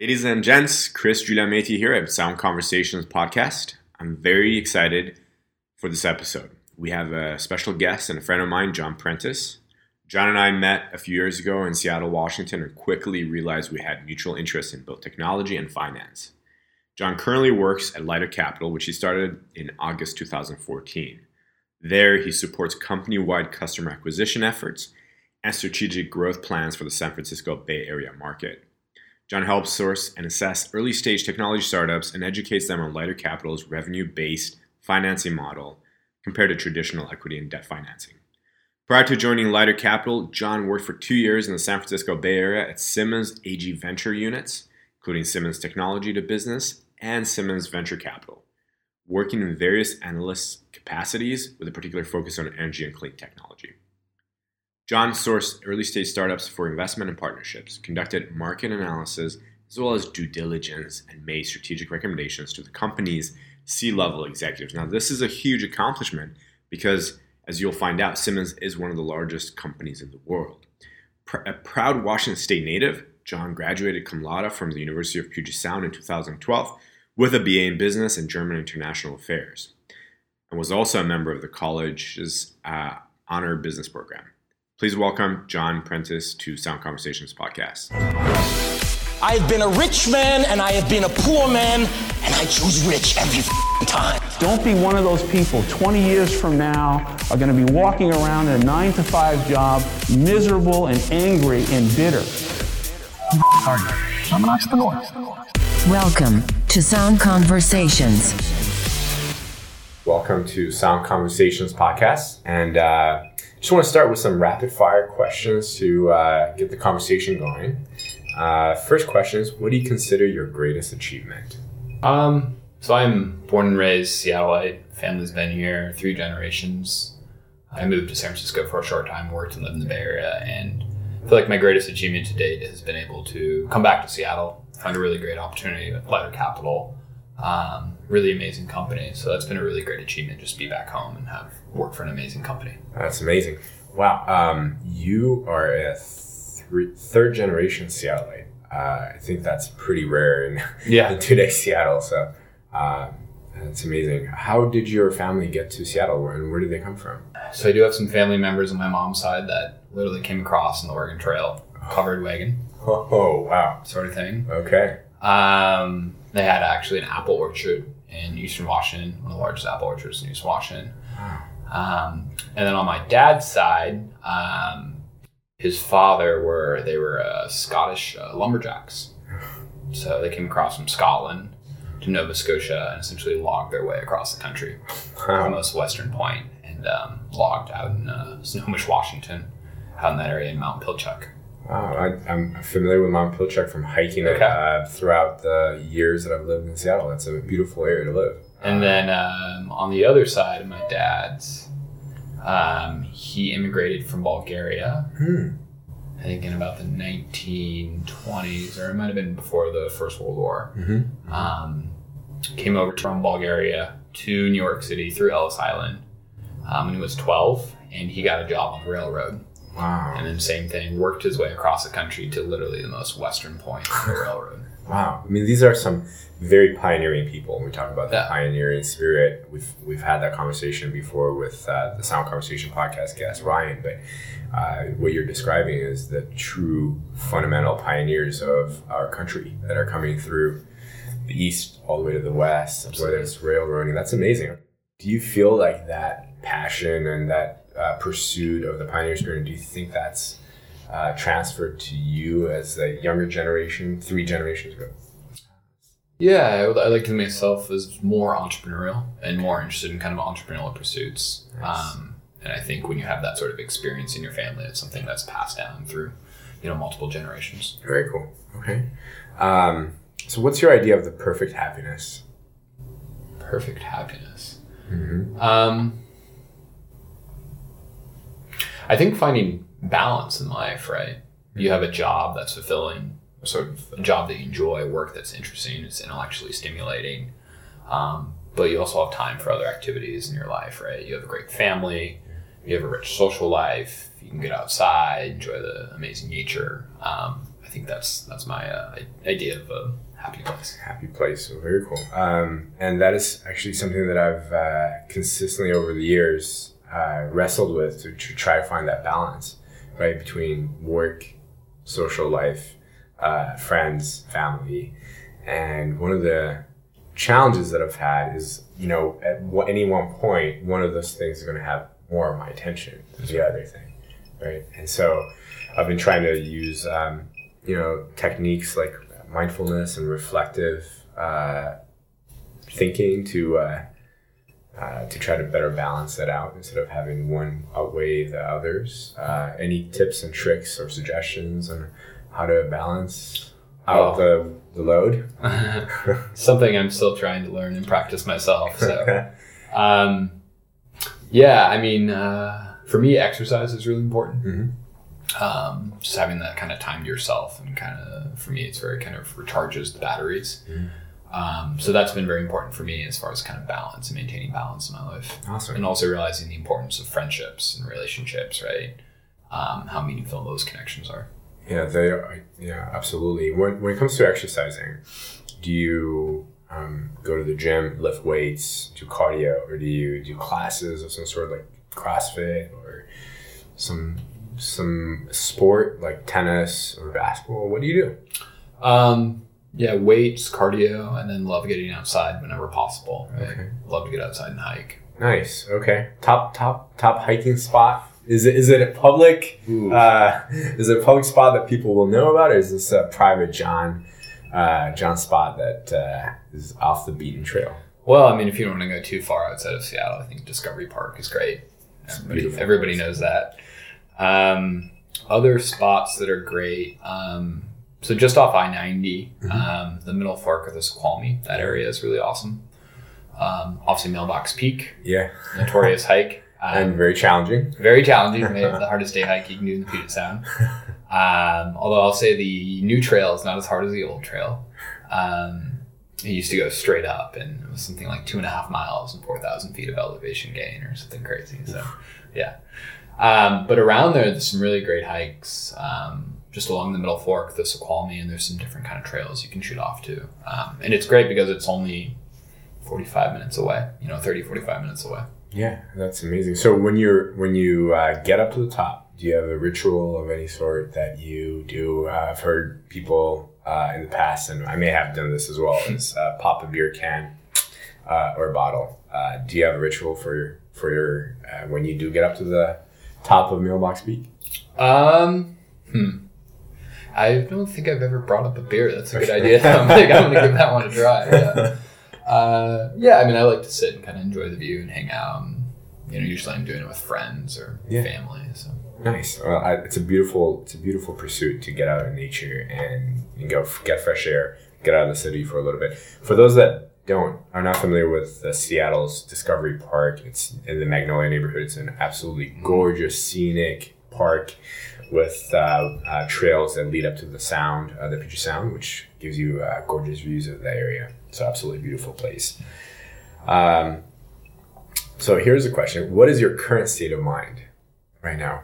Ladies and gents, Chris Giuliametti here at Sound Conversations Podcast. I'm very excited for this episode. We have a special guest and a friend of mine, John Prentice. John and I met a few years ago in Seattle, Washington, and quickly realized we had mutual interest in both technology and finance. John currently works at Lighter Capital, which he started in August 2014. There, he supports company wide customer acquisition efforts and strategic growth plans for the San Francisco Bay Area market. John helps source and assess early stage technology startups and educates them on Lighter Capital's revenue based financing model compared to traditional equity and debt financing. Prior to joining Lighter Capital, John worked for two years in the San Francisco Bay Area at Siemens AG Venture units, including Siemens Technology to Business and Siemens Venture Capital, working in various analyst capacities with a particular focus on energy and clean technology. John sourced early stage startups for investment and partnerships, conducted market analysis, as well as due diligence, and made strategic recommendations to the company's C level executives. Now, this is a huge accomplishment because, as you'll find out, Siemens is one of the largest companies in the world. Pr- a proud Washington State native, John graduated cum laude from the University of Puget Sound in 2012 with a BA in Business and German International Affairs, and was also a member of the college's uh, honor business program. Please welcome John Prentice to Sound Conversations podcast. I have been a rich man and I have been a poor man, and I choose rich every time. Don't be one of those people 20 years from now are going to be walking around in a 9 to 5 job, miserable and angry and bitter. I'm an entrepreneur. Welcome to Sound Conversations. Welcome to Sound Conversations podcast. And uh, just want to start with some rapid fire questions to uh, get the conversation going. Uh, first question is What do you consider your greatest achievement? Um, so I'm born and raised Seattleite. Family's been here three generations. I moved to San Francisco for a short time, worked and lived in the Bay Area, and I feel like my greatest achievement to date has been able to come back to Seattle, find a really great opportunity with Lighter Capital, um, really amazing company. So that's been a really great achievement, just be back home and have work for an amazing company. That's amazing. Wow. Um, you are a th- third generation Seattleite. Uh, I think that's pretty rare in, Yeah. in today's Seattle. So um, that's amazing. How did your family get to Seattle and where did they come from? So I do have some family members on my mom's side that literally came across on the Oregon Trail, covered wagon Oh, wow. sort of thing. Okay. Um, they had actually an apple orchard in Eastern Washington, one of the largest apple orchards in Eastern Washington. Um, and then on my dad's side, um, his father were they were uh, Scottish uh, lumberjacks. So they came across from Scotland to Nova Scotia and essentially logged their way across the country, the most western point, and um, logged out in uh, Snohomish, Washington, out in that area in Mount Pilchuck. Wow, I, I'm familiar with Mount Pilchuck from hiking it Okay. uh, throughout the years that I've lived in Seattle. That's a beautiful area to live. And then um, on the other side of my dad's, um, he immigrated from Bulgaria, Hmm. I think in about the 1920s, or it might have been before the First World War. Mhm. Um, came over from Bulgaria to New York City through Ellis Island um, when he was 12, and he got a job on the railroad. Wow. And then same thing, worked his way across the country to literally the most western point of the railroad. Wow. I mean, these are some very pioneering people. When we talk about the Yeah. pioneering spirit, we've we've had that conversation before with uh, the Sound Conversation podcast guest Ryan. But uh, what you're describing is the true fundamental pioneers of our country that are coming through the east all the way to the west, whether it's railroading. That's amazing. Do you feel like that passion and that uh, pursuit of the pioneer spirit? Do you think that's uh, transferred to you as a younger generation, three generations ago? Yeah, I, I like to myself as more entrepreneurial and more interested in kind of entrepreneurial pursuits. Nice. Um, and I think when you have that sort of experience in your family, it's something that's passed down through, you know, multiple generations. Very cool. Okay. Um, so, what's your idea of the perfect happiness? Perfect happiness. Mm-hmm. Um, I think finding balance in life, right? You have a job that's fulfilling, sort of a job that you enjoy, work that's interesting, it's intellectually stimulating. Um, but you also have time for other activities in your life, right? You have a great family, you have a rich social life, you can get outside, enjoy the amazing nature. Um, I think that's that's my uh, idea of a happy place. happy place. So very cool. Um, and that is actually something that I've uh, consistently over the years uh, wrestled with to, to try to find that balance, right, between work, social life, uh, friends, family. And one of the challenges that I've had is, you know, at any one point, one of those things is going to have more of my attention than the other thing, right? And so I've been trying to use, um, you know, techniques like mindfulness and reflective uh, thinking to uh, uh, to try to better balance that out instead of having one outweigh the others. Uh, any tips and tricks or suggestions on how to balance out Oh. the, the load? Something I'm still trying to learn and practice myself. So, um, yeah, I mean, uh, for me, exercise is really important. Mhm. Um, just having that kind of time to yourself, and kind of for me, it's very kind of recharges the batteries. Um, so that's been very important for me as far as kind of balance and maintaining balance in my life. Awesome. and also realizing the importance of friendships and relationships, right? Um, how meaningful those connections are. Yeah, they are. Yeah, absolutely. When, when it comes to exercising, do you um, go to the gym, lift weights, do cardio, or do you do classes of some sort, like CrossFit or some some sport like tennis or basketball? What do you do? Um, yeah, weights, cardio, and then love getting outside whenever possible. Right? Okay. Love to get outside and hike. Nice. Okay. Top top top hiking spot. Is it is it a public? Uh, is it a public spot that people will know about, or is this a private John uh, John spot that uh, is off the beaten trail? Well, I mean, if you don't want to go too far outside of Seattle, I think Discovery Park is great. Everybody, everybody knows that. Um, other spots that are great. Um, so just off I 90, Mm-hmm. um, the middle fork of the Snoqualmie, that area is really awesome. Um, obviously, Mailbox Peak, Yeah, notorious hike. Um, and very challenging. very challenging, maybe the hardest day hike you can do in the Puget Sound. Um, although I'll say the new trail is not as hard as the old trail. Um, it used to go straight up, and it was something like two and a half miles and four thousand feet of elevation gain, or something crazy. So, yeah. Um, but around there, there's some really great hikes. Just along the middle fork, the Snoqualmie, and there's some different kind of trails you can shoot off to. Um, and it's great because it's only 45 minutes away, you know, 30, 45 minutes away. Yeah, that's amazing. So when you're when you uh, get up to the top, do you have a ritual of any sort that you do? Uh, I've heard people uh, in the past, and I may have done this as well, is uh, pop a beer can uh, or a bottle. Uh, do you have a ritual for your for your uh, when you do get up to the top of Mailbox Peak? Um, hmm. I don't think I've ever brought up a beer. That's a good idea. I'm like, I'm gonna give that one a try. Yeah. Uh, yeah, I mean, I like to sit and kind of enjoy the view and hang out. And, you know, usually I'm doing it with friends or Yeah. family. So Nice. Well, I, it's a beautiful it's a beautiful pursuit to get out in nature and, and go f- get fresh air, get out of the city for a little bit. For those that don't are not familiar with uh, Seattle's Discovery Park, it's in the Magnolia neighborhood. It's an absolutely gorgeous scenic park with uh, uh, trails that lead up to the Sound, uh, the Puget Sound, which gives you uh, gorgeous views of the area. So absolutely beautiful place. Um, so here's a question: What is your current state of mind right now,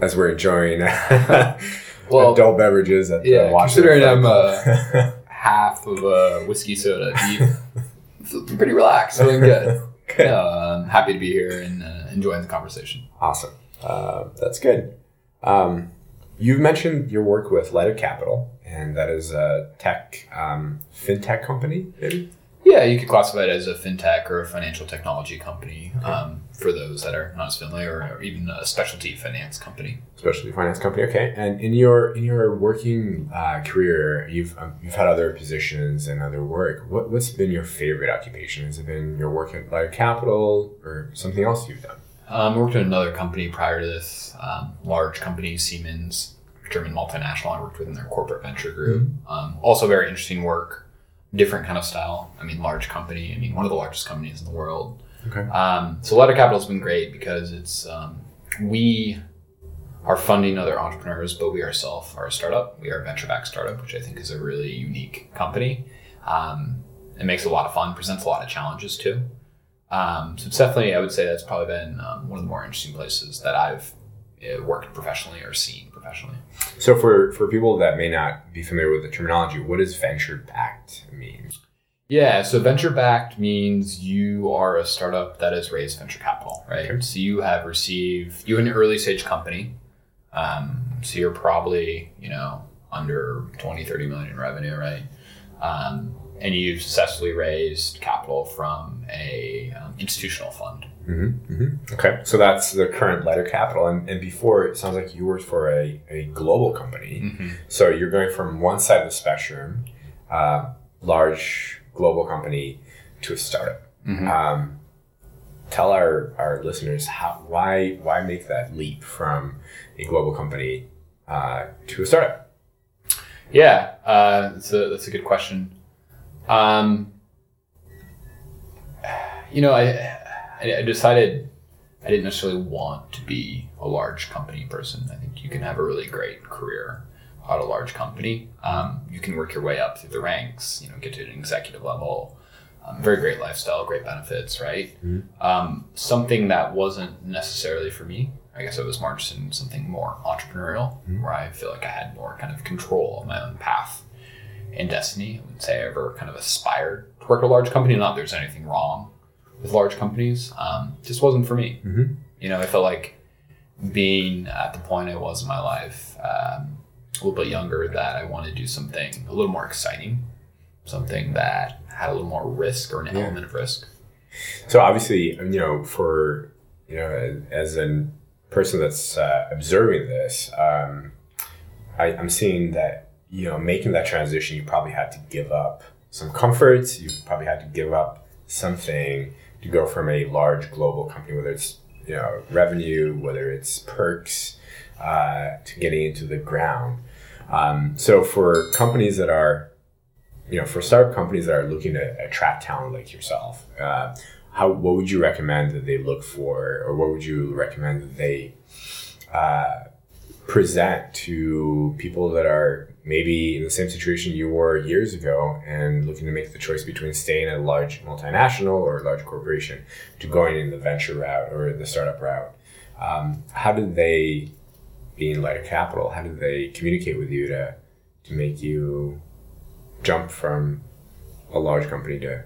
as we're enjoying Well, adult beverages at yeah, the Washington considering I'm, Club? half of a whiskey soda deep, pretty relaxed, feeling good. Yeah, I'm happy to be here and uh, enjoying the conversation. Awesome. Uh, that's good. Um, you've mentioned your work with Lighter Capital, and that is a tech um, fintech company. Maybe? Yeah, you could classify it as a fintech or a financial technology company um, for those that are not as familiar, or even a specialty finance company. specialty finance company. Okay, and in your in your working uh, career, you've um, you've had other positions and other work. What what's been your favorite occupation? Has it been your work at Lighter Capital or something else you've done? Um, I worked at another company prior to this, um, large company, Siemens, German multinational. I worked within their corporate venture group. Um, also, very interesting work, different kind of style. I mean, large company. I mean, one of the largest companies in the world. Okay. Um, so Lighter Capital has been great because it's um, we are funding other entrepreneurs, but we ourselves are a startup. We are a venture-backed startup, which I think is a really unique company. Um, it makes a lot of fun, presents a lot of challenges too. Um, so it's definitely, I would say that's probably been um, one of the more interesting places that I've uh, worked professionally or seen professionally. So for for people that may not be familiar with the terminology, what does venture backed mean? Yeah, so venture backed means you are a startup that has raised venture capital, right? Okay. So you have received you're an early stage company. Um, so you're probably, you know, under 20, 30 million in revenue, right? Um, and you've successfully raised capital from a um, institutional fund. Okay, so that's the current Lighter Capital, and, and before it sounds like you worked for a, a global company. So you're going from one side of the spectrum, uh, large global company, to a startup. Um, tell our, our listeners how why why make that leap from a global company uh, to a startup? Yeah, uh, that's a that's a good question. Um, you know, I I decided I didn't necessarily want to be a large company person. I think you can have a really great career at a large company. Um, you can work your way up through the ranks. You know, get to an executive level. Um, very great lifestyle, great benefits, right? Um, something that wasn't necessarily for me. I guess I was more interested in something more entrepreneurial, where I feel like I had more kind of control of my own path and destiny. I wouldn't say I ever kind of aspired to work at a large company. Not there's anything wrong with large companies. Um, just wasn't for me. You know, I felt like being at the point I was in my life, um, a little bit younger, that I wanted to do something a little more exciting, something that had a little more risk or an element of risk. So obviously, you know, for you know, as a person that's uh, observing this, um, I, I'm seeing that you know, making that transition, you probably had to give up some comforts. You probably had to give up something to go from a large global company, whether it's you know revenue, whether it's perks, uh, to getting into the ground. Um, so for companies that are you know, for startup companies that are looking to attract talent like yourself, uh, how what would you recommend that they look for, or what would you recommend that they uh, present to people that are maybe in the same situation you were years ago and looking to make the choice between staying at a large multinational or a large corporation to going in the venture route or the startup route? Um, how did they, being Lighter Capital, how did they communicate with you to to make you jump from a large company to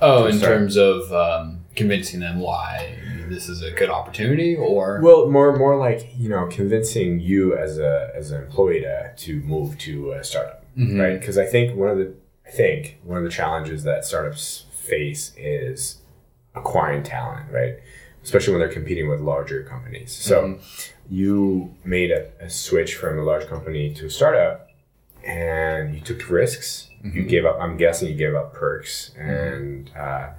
Oh, To in terms of um, convincing them why this is a good opportunity, or? Well more more like you know convincing you as a as an employee to to move to a startup mm-hmm. right? Because i think one of the i think one of the challenges that startups face is acquiring talent right? Especially when they're competing with larger companies. So mm-hmm. you made a, a switch from a large company to a startup and you took risks. You mm-hmm. gave up i'm guessing you gave up perks and uh,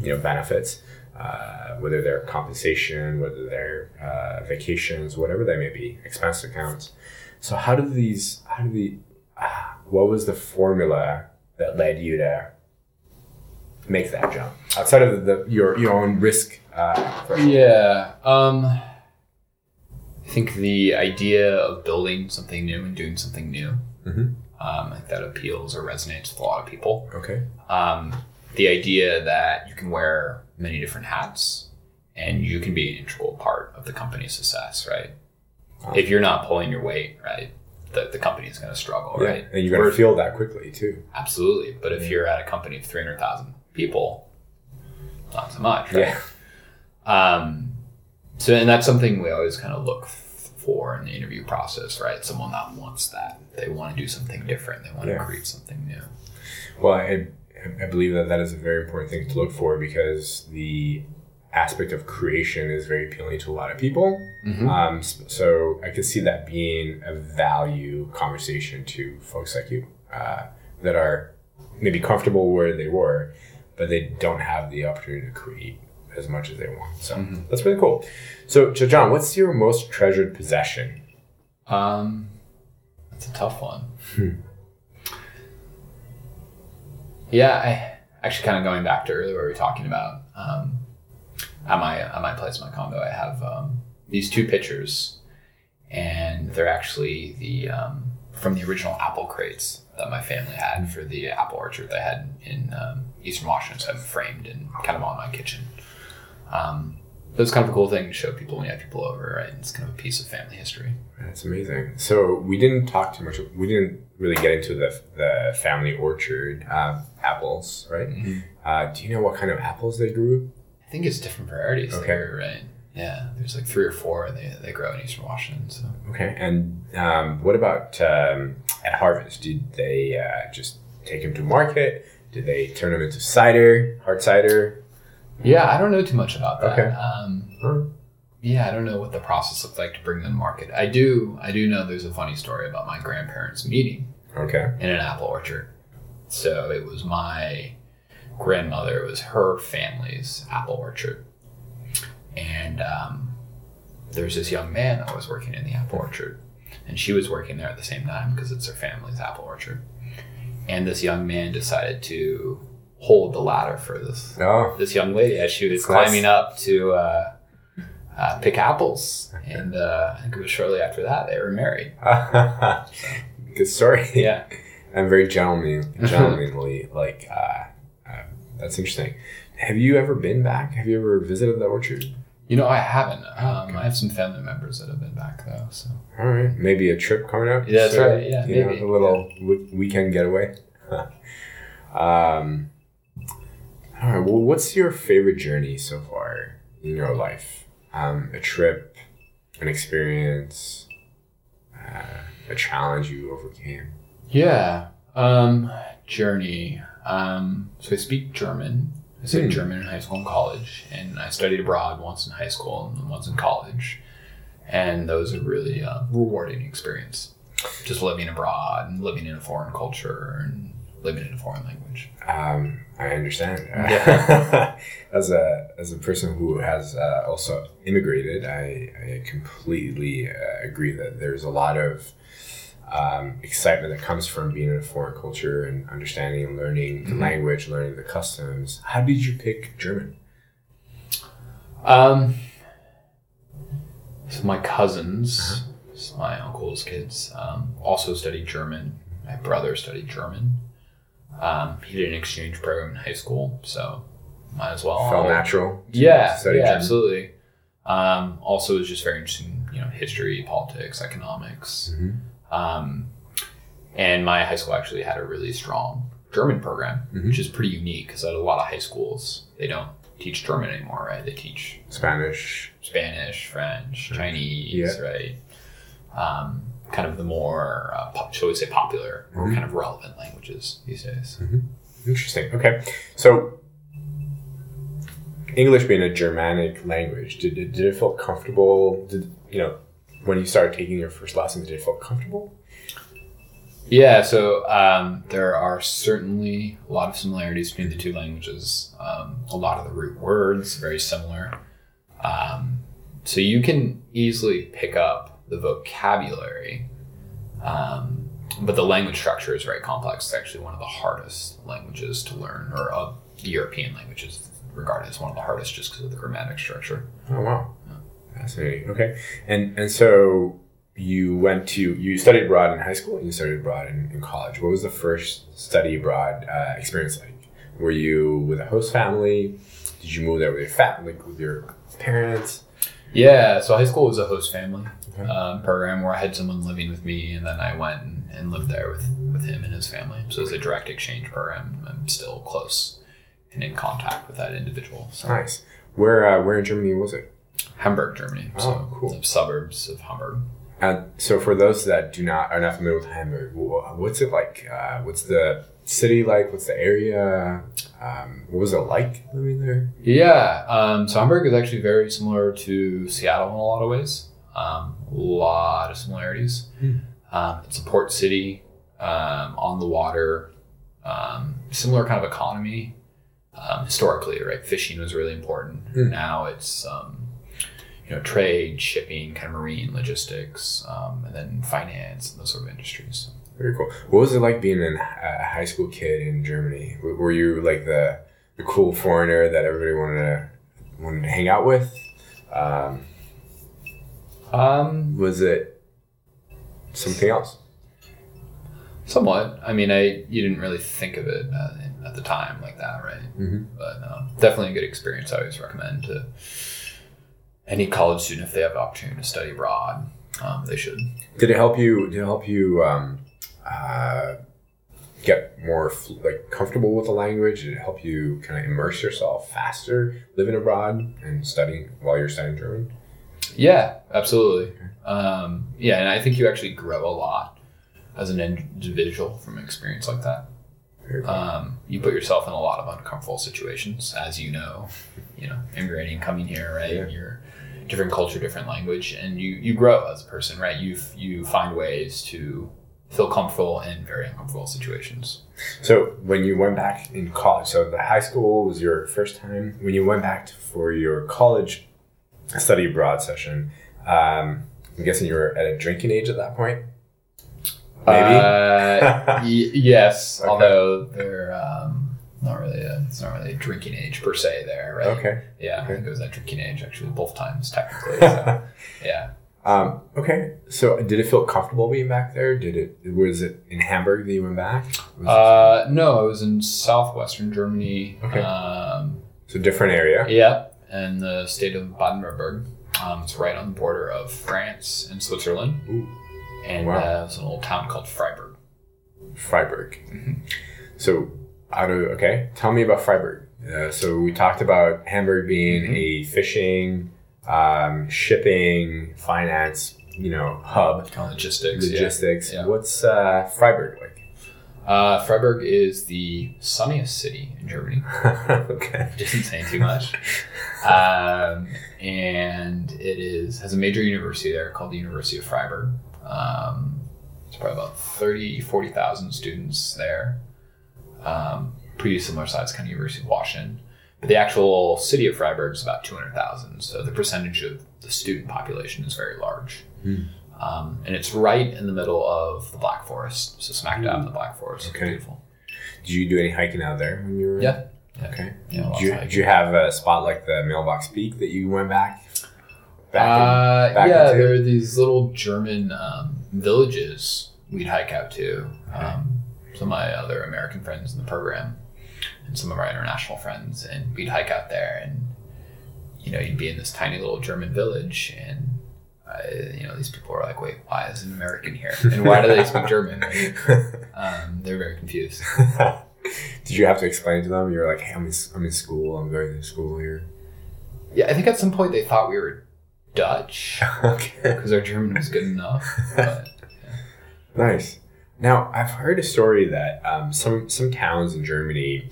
you know benefits uh, whether they're compensation whether they're uh, vacations whatever they may be expense accounts so how do these how do the uh, what was the formula that led you to make that jump outside of the, your your own risk uh, yeah, um, I think the idea of building something new and doing something new, Mhm. um, that appeals or resonates with a lot of people. okay um, the idea that you can wear many different hats and you can be an integral part of the company's success, right? If you're not pulling your weight, right, the, the company is going to struggle, yeah. right? and you're gonna feel that quickly too absolutely. But if you're at a company of 300,000 people, not so much, right? yeah Um, so, and that's something we always kind of look for in the interview process, right? Someone that wants that. They want to do something different. They want Yeah. to create something new. Well, I, I believe that that is a very important thing to look for because the aspect of creation is very appealing to a lot of people. Um, so I could see that being a value conversation to folks like you uh, that are maybe comfortable where they were, but they don't have the opportunity to create as much as they want. So that's really cool. So, so John, what's your most treasured possession? Um, that's a tough one. Hmm. Yeah, I actually kind of going back to earlier, what we were talking about. Um, at my at my place, my condo, I have um, these two pictures, and they're actually the um, from the original apple crates that my family had for the apple orchard they had in um, Eastern Washington. So I'm framed and kind of on my kitchen. Um, That's kind of a cool thing to show people when you have people over, right? It's kind of a piece of family history. That's amazing. So we didn't talk too much. We didn't really get into the the family orchard uh, apples, right? Uh, do you know what kind of apples they grew? I think it's different varieties Okay. there, right? Yeah, there's like three or four and they, they grow in Eastern Washington. So Okay. And um, what about um, at harvest? Did they uh, just take them to market? Did they turn them into cider, hard cider? Yeah, I don't know too much about that. Okay. Um, yeah, I don't know what the process looks like to bring them to market. I do I do know there's a funny story about my grandparents meeting Okay. in an apple orchard. So it was my grandmother, it was her family's apple orchard. And um, there was this young man that was working in the apple orchard. And she was working there at the same time because it's her family's apple orchard. And this young man decided to hold the ladder for this Oh. this young lady as she was nice. climbing up to uh, uh, pick apples. And uh, I think it was shortly after that they were married. Good story. Yeah. and very gentlemanly, gentlemanly. like uh, uh, that's interesting. Have you ever been back? Have you ever visited the orchard? You know, I haven't. Um, I have some family members that have been back though. So All right, maybe a trip coming up. Yeah, that's soon? right. Yeah, you know, maybe. a little w- weekend getaway. um, all right. Well, what's your favorite journey so far in your life? Um, a trip, an experience, uh, a challenge you overcame. yeah, um, journey. Um, so I speak German. I studied Hmm. German in high school and college, and I studied abroad once in high school and once in college. And those are really uh, rewarding experience. Just living abroad and living in a foreign culture and living in a foreign language. Um, I understand. Yeah. as a as a person who has uh, also immigrated, I, I completely uh, agree that there's a lot of um, excitement that comes from being in a foreign culture and understanding and learning the language, learning the customs. How did you pick German? Um, so my cousins, so my uncle's kids, um, also studied German. My brother studied German. Um, he did an exchange program in high school, so might as well. Felt natural. Yeah, study yeah, German? absolutely. Um, also, it was just very interesting, you know, history, politics, economics. Mm-hmm. Um, and my high school actually had a really strong German program, Mm-hmm. which is pretty unique because at a lot of high schools they don't teach German anymore, right? They teach Spanish. Spanish, French, Chinese, Yeah. right? Um, kind of the more, uh, pop, shall we say, popular Mm-hmm. or kind of relevant languages these days. Interesting. Okay, so English being a Germanic language, did it, did it feel comfortable? Did you know when you started taking your first lessons? Did it feel comfortable? Yeah, so um, there are certainly a lot of similarities between the two languages. Um, a lot of the root words very similar. Um, so you can easily pick up the vocabulary, um, but the language structure is very complex. It's actually one of the hardest languages to learn, or of the European languages regarded as one of the hardest just because of the grammatic structure. Oh wow, fascinating. Okay, and and so you went to you studied abroad in high school and you studied abroad in, in college. What was the first study abroad uh, experience like? Were you with a host family? Did you move there with your family, like with your parents? Yeah, so high school was a host family um, program where I had someone living with me, and then I went and, and lived there with, with him and his family. So it was a direct exchange program. I'm still close and in contact with that individual. So Nice. Where uh, where in Germany was it? Hamburg, Germany. Oh, so cool. the suburbs of Hamburg. And so, for those that do not are not familiar with Hamburg, what's it like? Uh, what's the city like? What's the area? Um, what was it like living there? Yeah, um, so Hamburg is actually very similar to Seattle in a lot of ways. Um, a lot of similarities. Um, it's a port city um, on the water. Um, similar kind of economy. Um, historically, right? Fishing was really important. Now it's um, you know trade, shipping, kind of marine logistics, um, and then finance and those sort of industries. Very cool. What was it like being an- a high school kid in Germany? Were you like the the cool foreigner that everybody wanted to wanted to hang out with? Um, was it something else? Somewhat. I mean, I you didn't really think of it uh, at the time like that, right? Mhm. But um, definitely a good experience. I always recommend to any college student, if they have the opportunity to study abroad, um, they should. Did it help you? Did it help you um, uh, get more like comfortable with the language? Did it help you kind of immerse yourself faster living abroad and studying while you're studying German? Yeah, absolutely. Um, yeah, and I think you actually grow a lot as an individual from an experience like that. Um, you put yourself in a lot of uncomfortable situations, as you know. You know, immigrating, coming here, right? Yeah. You're different culture, different language, and you you grow as a person, right? You you find ways to feel comfortable in very uncomfortable situations. So when you went back in college, so the high school was your first time. When you went back to, for your college study abroad session, um, I'm guessing you were at a drinking age at that point. Maybe. Uh, y- yes, Okay. although they're um, not really. A, it's not really a drinking age per se. There, right? okay. Yeah, Okay. I think it was at drinking age actually both times technically. So, yeah. Um, okay. So did it feel comfortable being back there? Did it? Was it in Hamburg that you went back? It- Uh, no, I was in southwestern Germany. Okay. Um, it's a different area. yeah, in the state of Baden-Württemberg. Um, it's right on the border of France and Switzerland. Ooh. And Wow. uh, it's an old town called Freiburg. Freiburg. So, out of okay, tell me about Freiburg. Uh, so we talked about Hamburg being a fishing, um, shipping, finance, you know, hub, Kind of logistics. logistics. Yeah. What's uh, Freiburg like? Uh, Freiburg is the sunniest city in Germany. okay. Isn't saying too much. um, and it is has a major university there called the University of Freiburg. Um, it's probably about 30, 40,000 students there. Um, pretty similar size kind of University of Washington. But the actual city of Freiburg is about 200,000. So the percentage of the student population is very large. Um, and it's right in the middle of the Black Forest. So smack dab in the Black Forest. Okay. Beautiful. Did you do any hiking out there when you were? Yeah. yeah. Okay. Yeah, Did you, did you have a spot like the Mailbox Peak that you went back? in- uh, yeah, into? there are these little German um, villages we'd hike out to. Um, some of my other American friends in the program, and some of our international friends, and we'd hike out there, and you know, you'd be in this tiny little German village, and uh, you know, these people are like, "Wait, why is an American here? And why do they speak German?" Right? Um, they're very confused. Did you have to explain to them? You're like, hey, I'm in, I'm in school. I'm going to school here. Yeah, I think at some point they thought we were Dutch okay. because our German was good enough. But, Nice. Now, I've heard a story that um, some some towns in Germany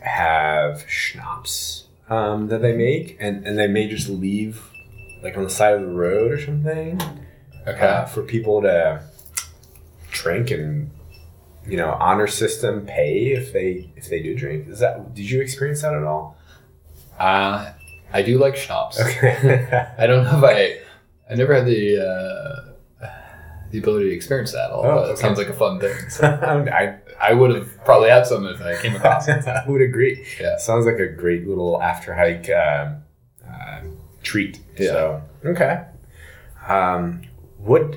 have schnapps um, that they make, and, and they may just leave like on the side of the road or something okay. uh, for people to drink and you know honor system pay if they if they do drink. Is that did you experience that at all? Uh, I do like schnapps. Okay. I don't know if I, I never had the uh, the ability to experience that. All, Oh, but it sounds like a fun thing. So I I would have probably had some if I came across it. I would agree. Yeah. Sounds like a great little after hike um, uh, treat. Yeah. So, okay. Um, what?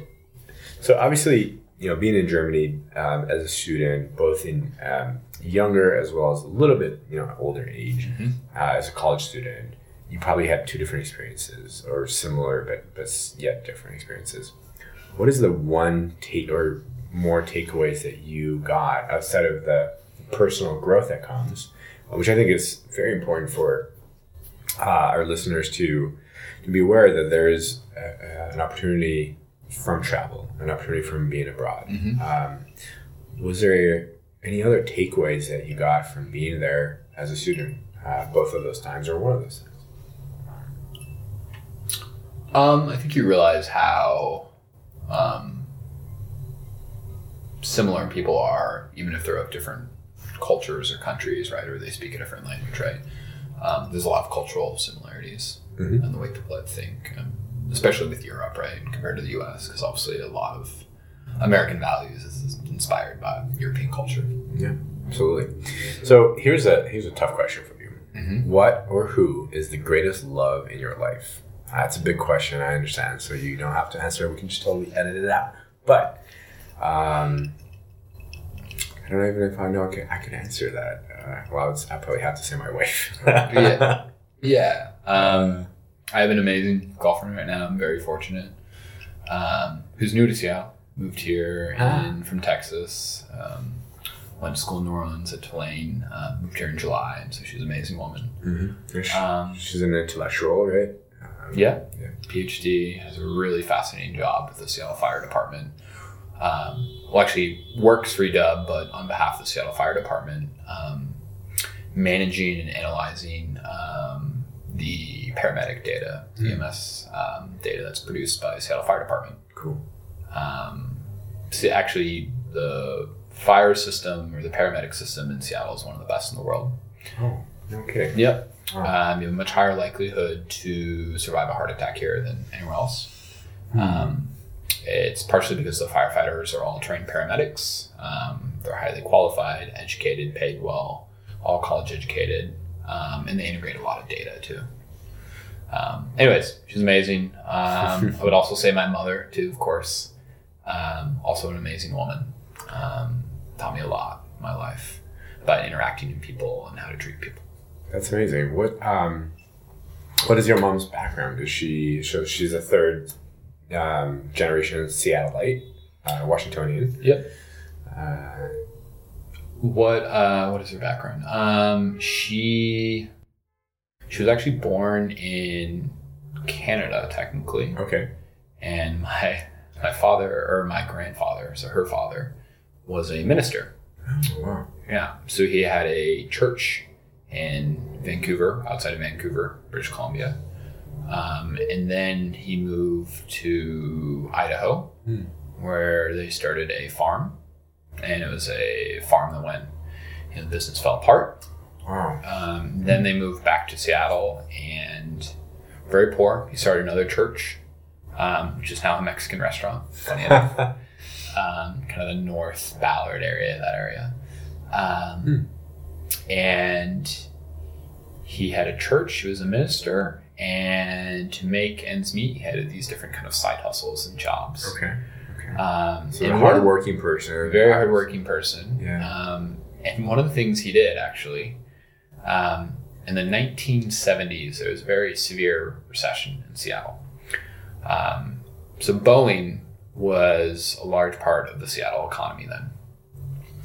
So obviously, you know, being in Germany um, as a student, both in um, younger as well as a little bit, you know, older age, uh, as a college student, you probably had two different experiences, or similar but but yet different experiences. What is the one take or more takeaways that you got outside of the personal growth that comes, which I think is very important for uh, our listeners to to be aware that there is a, a- an opportunity from travel, an opportunity from being abroad. Um, was there any other takeaways that you got from being there as a student, uh, both of those times or one of those times? Um, I think you realize how um, similar people are, even if they're of different cultures or countries, right? Or they speak a different language, right? Um, there's a lot of cultural similarities Mhm. in the way people think, um, especially with Europe, right, compared to the U.S. Because obviously, a lot of American values is inspired by European culture. Yeah, absolutely. So here's a here's a tough question for you. Mhm. What or who is the greatest love in your life? That's a big question. I understand. So you don't have to answer. We can just totally edit it out. But um, I don't even know if I know I could, I could answer that. Uh, well, it's, I probably have to say my wife. Yeah. Yeah. Um, I have an amazing girlfriend right now. I'm very fortunate. Um, who's new to Seattle? Moved here Ah. in from Texas. Um, went to school in New Orleans at Tulane. Uh, moved here in July, and so she's an amazing woman. Um, She's an intellectual, right? Um, Yeah. Yeah. PhD has a really fascinating job with the Seattle Fire Department. Um, well, actually works for UW, but on behalf of the Seattle Fire Department, um, managing and analyzing um, the paramedic data, the EMS um, data that's produced by Seattle Fire Department. Cool. Um, see, actually, the fire system or the paramedic system in Seattle is one of the best in the world. Oh, okay. Yep. Um, you have a much higher likelihood to survive a heart attack here than anywhere else. Um, it's partially because the firefighters are all trained paramedics. Um, they're highly qualified, educated, paid well, all college educated, um, and they integrate a lot of data too. Um, anyways, she's amazing. Um, I would also say my mother too, of course. Um, also an amazing woman. Um, taught me a lot in my life about interacting with people and how to treat people. That's amazing. What um, what is your mom's background? Is she so she's a third um, generation Seattleite, uh, Washingtonian. Yep. Uh, What uh what is her background? Um she she was actually born in Canada technically. okay. And my my father or my grandfather, so her father, was a minister. Oh, wow. Yeah. So he had a church in Vancouver, outside of Vancouver, British Columbia. Um, and then he moved to Idaho, where they started a farm. And it was a farm that went, you know, the business fell apart. Wow. Um, then they moved back to Seattle and very poor. He started another church, um, which is now a Mexican restaurant, funny enough. Um, kind of the North Ballard area, that area. Um, And he had a church, he was a minister, and to make ends meet, he had these different kind of side hustles and jobs. Okay. Um, So and a hardworking person. very hardworking person. Yeah. Um, and one of the things he did actually, um, in the 1970s, there was a very severe recession in Seattle. Um, so Boeing was a large part of the Seattle economy then.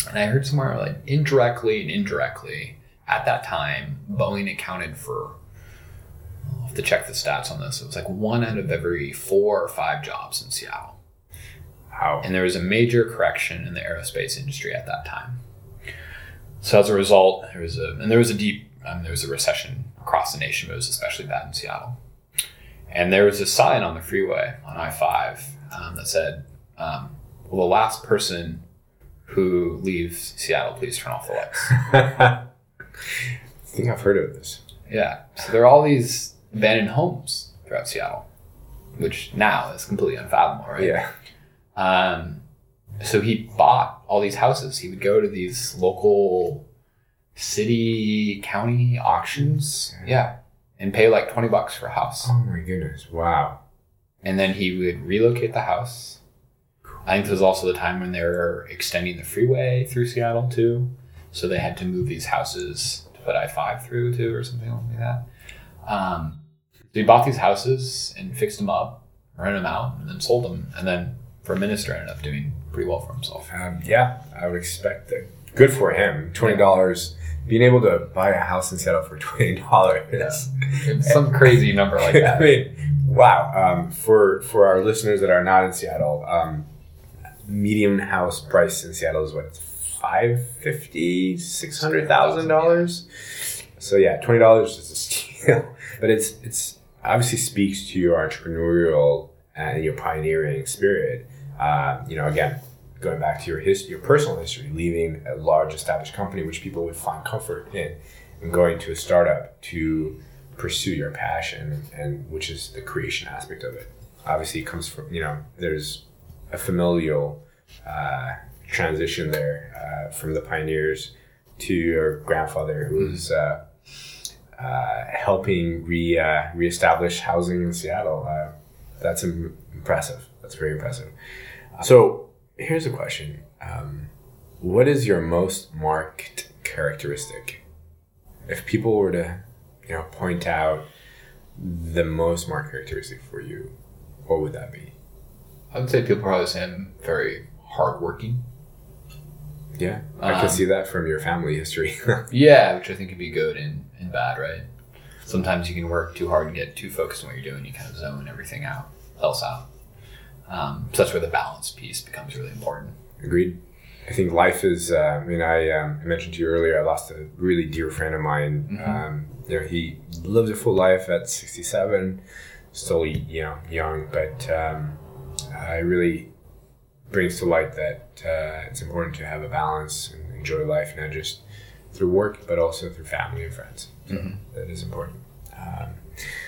And I heard somewhere like indirectly and indirectly at that time, Boeing accounted for. I'll have to check the stats on this. It was like one out of every four or five jobs in Seattle Wow. and there was a major correction in the aerospace industry at that time. So as a result, there was a and there was a deep um, there was a recession across the nation, but it was especially bad in Seattle. And there was a sign on the freeway on I five um, that said, um, "Will the last person who leaves Seattle please turn off the lights?" I think I've heard of this. yeah. So there are all these abandoned homes throughout Seattle, which now is completely unfathomable, right? Yeah. Um, so he bought all these houses. He would go to these local city, county auctions. Yeah. And pay like 20 bucks for a house. Oh my goodness. Wow. And then he would relocate the house. I think this was also the time when they were extending the freeway through Seattle too. So they had to move these houses to put I 5 through too or something like that. Um, so he bought these houses and fixed them up, rented them out, and then sold them. And then for a minister, ended up doing pretty well for himself. Um, yeah, I would expect that. Good for him. Twenty dollars. Being able to buy a house in Seattle for twenty dollars. Some crazy number like I that. mean, wow. Um, for for our listeners that are not in Seattle, um, median house price in Seattle is what five fifty, six hundred thousand dollars. So yeah, twenty dollars is a steal. but it's it's obviously speaks to your entrepreneurial and your pioneering spirit. Uh, you know, again, going back to your history, your personal history, leaving a large established company which people would find comfort in, and going to a startup to pursue your passion, and which is the creation aspect of it. Obviously, it comes from you know, there's a familial uh, transition there uh, from the pioneers to your grandfather, who was. Uh, uh, helping re uh, reestablish housing in Seattle. Uh, that's Im- impressive. That's very impressive. So here's a question: um, What is your most marked characteristic? If people were to, you know, point out the most marked characteristic for you, what would that be? I would say people probably say I'm very hardworking. Yeah, I can Um, see that from your family history. Yeah, which I think can be good and, and bad, right? Sometimes you can work too hard and get too focused on what you're doing. You kind of zone everything out, else out. Um, so that's where the balance piece becomes really important. Agreed. I think life is. Uh, I mean, I, um, I mentioned to you earlier. I lost a really dear friend of mine. Um, you know, he lived a full life at 67, still you know young, but um, I really brings to light that uh, it's important to have a balance and enjoy life, not just through work, but also through family and friends. So that is important. Um,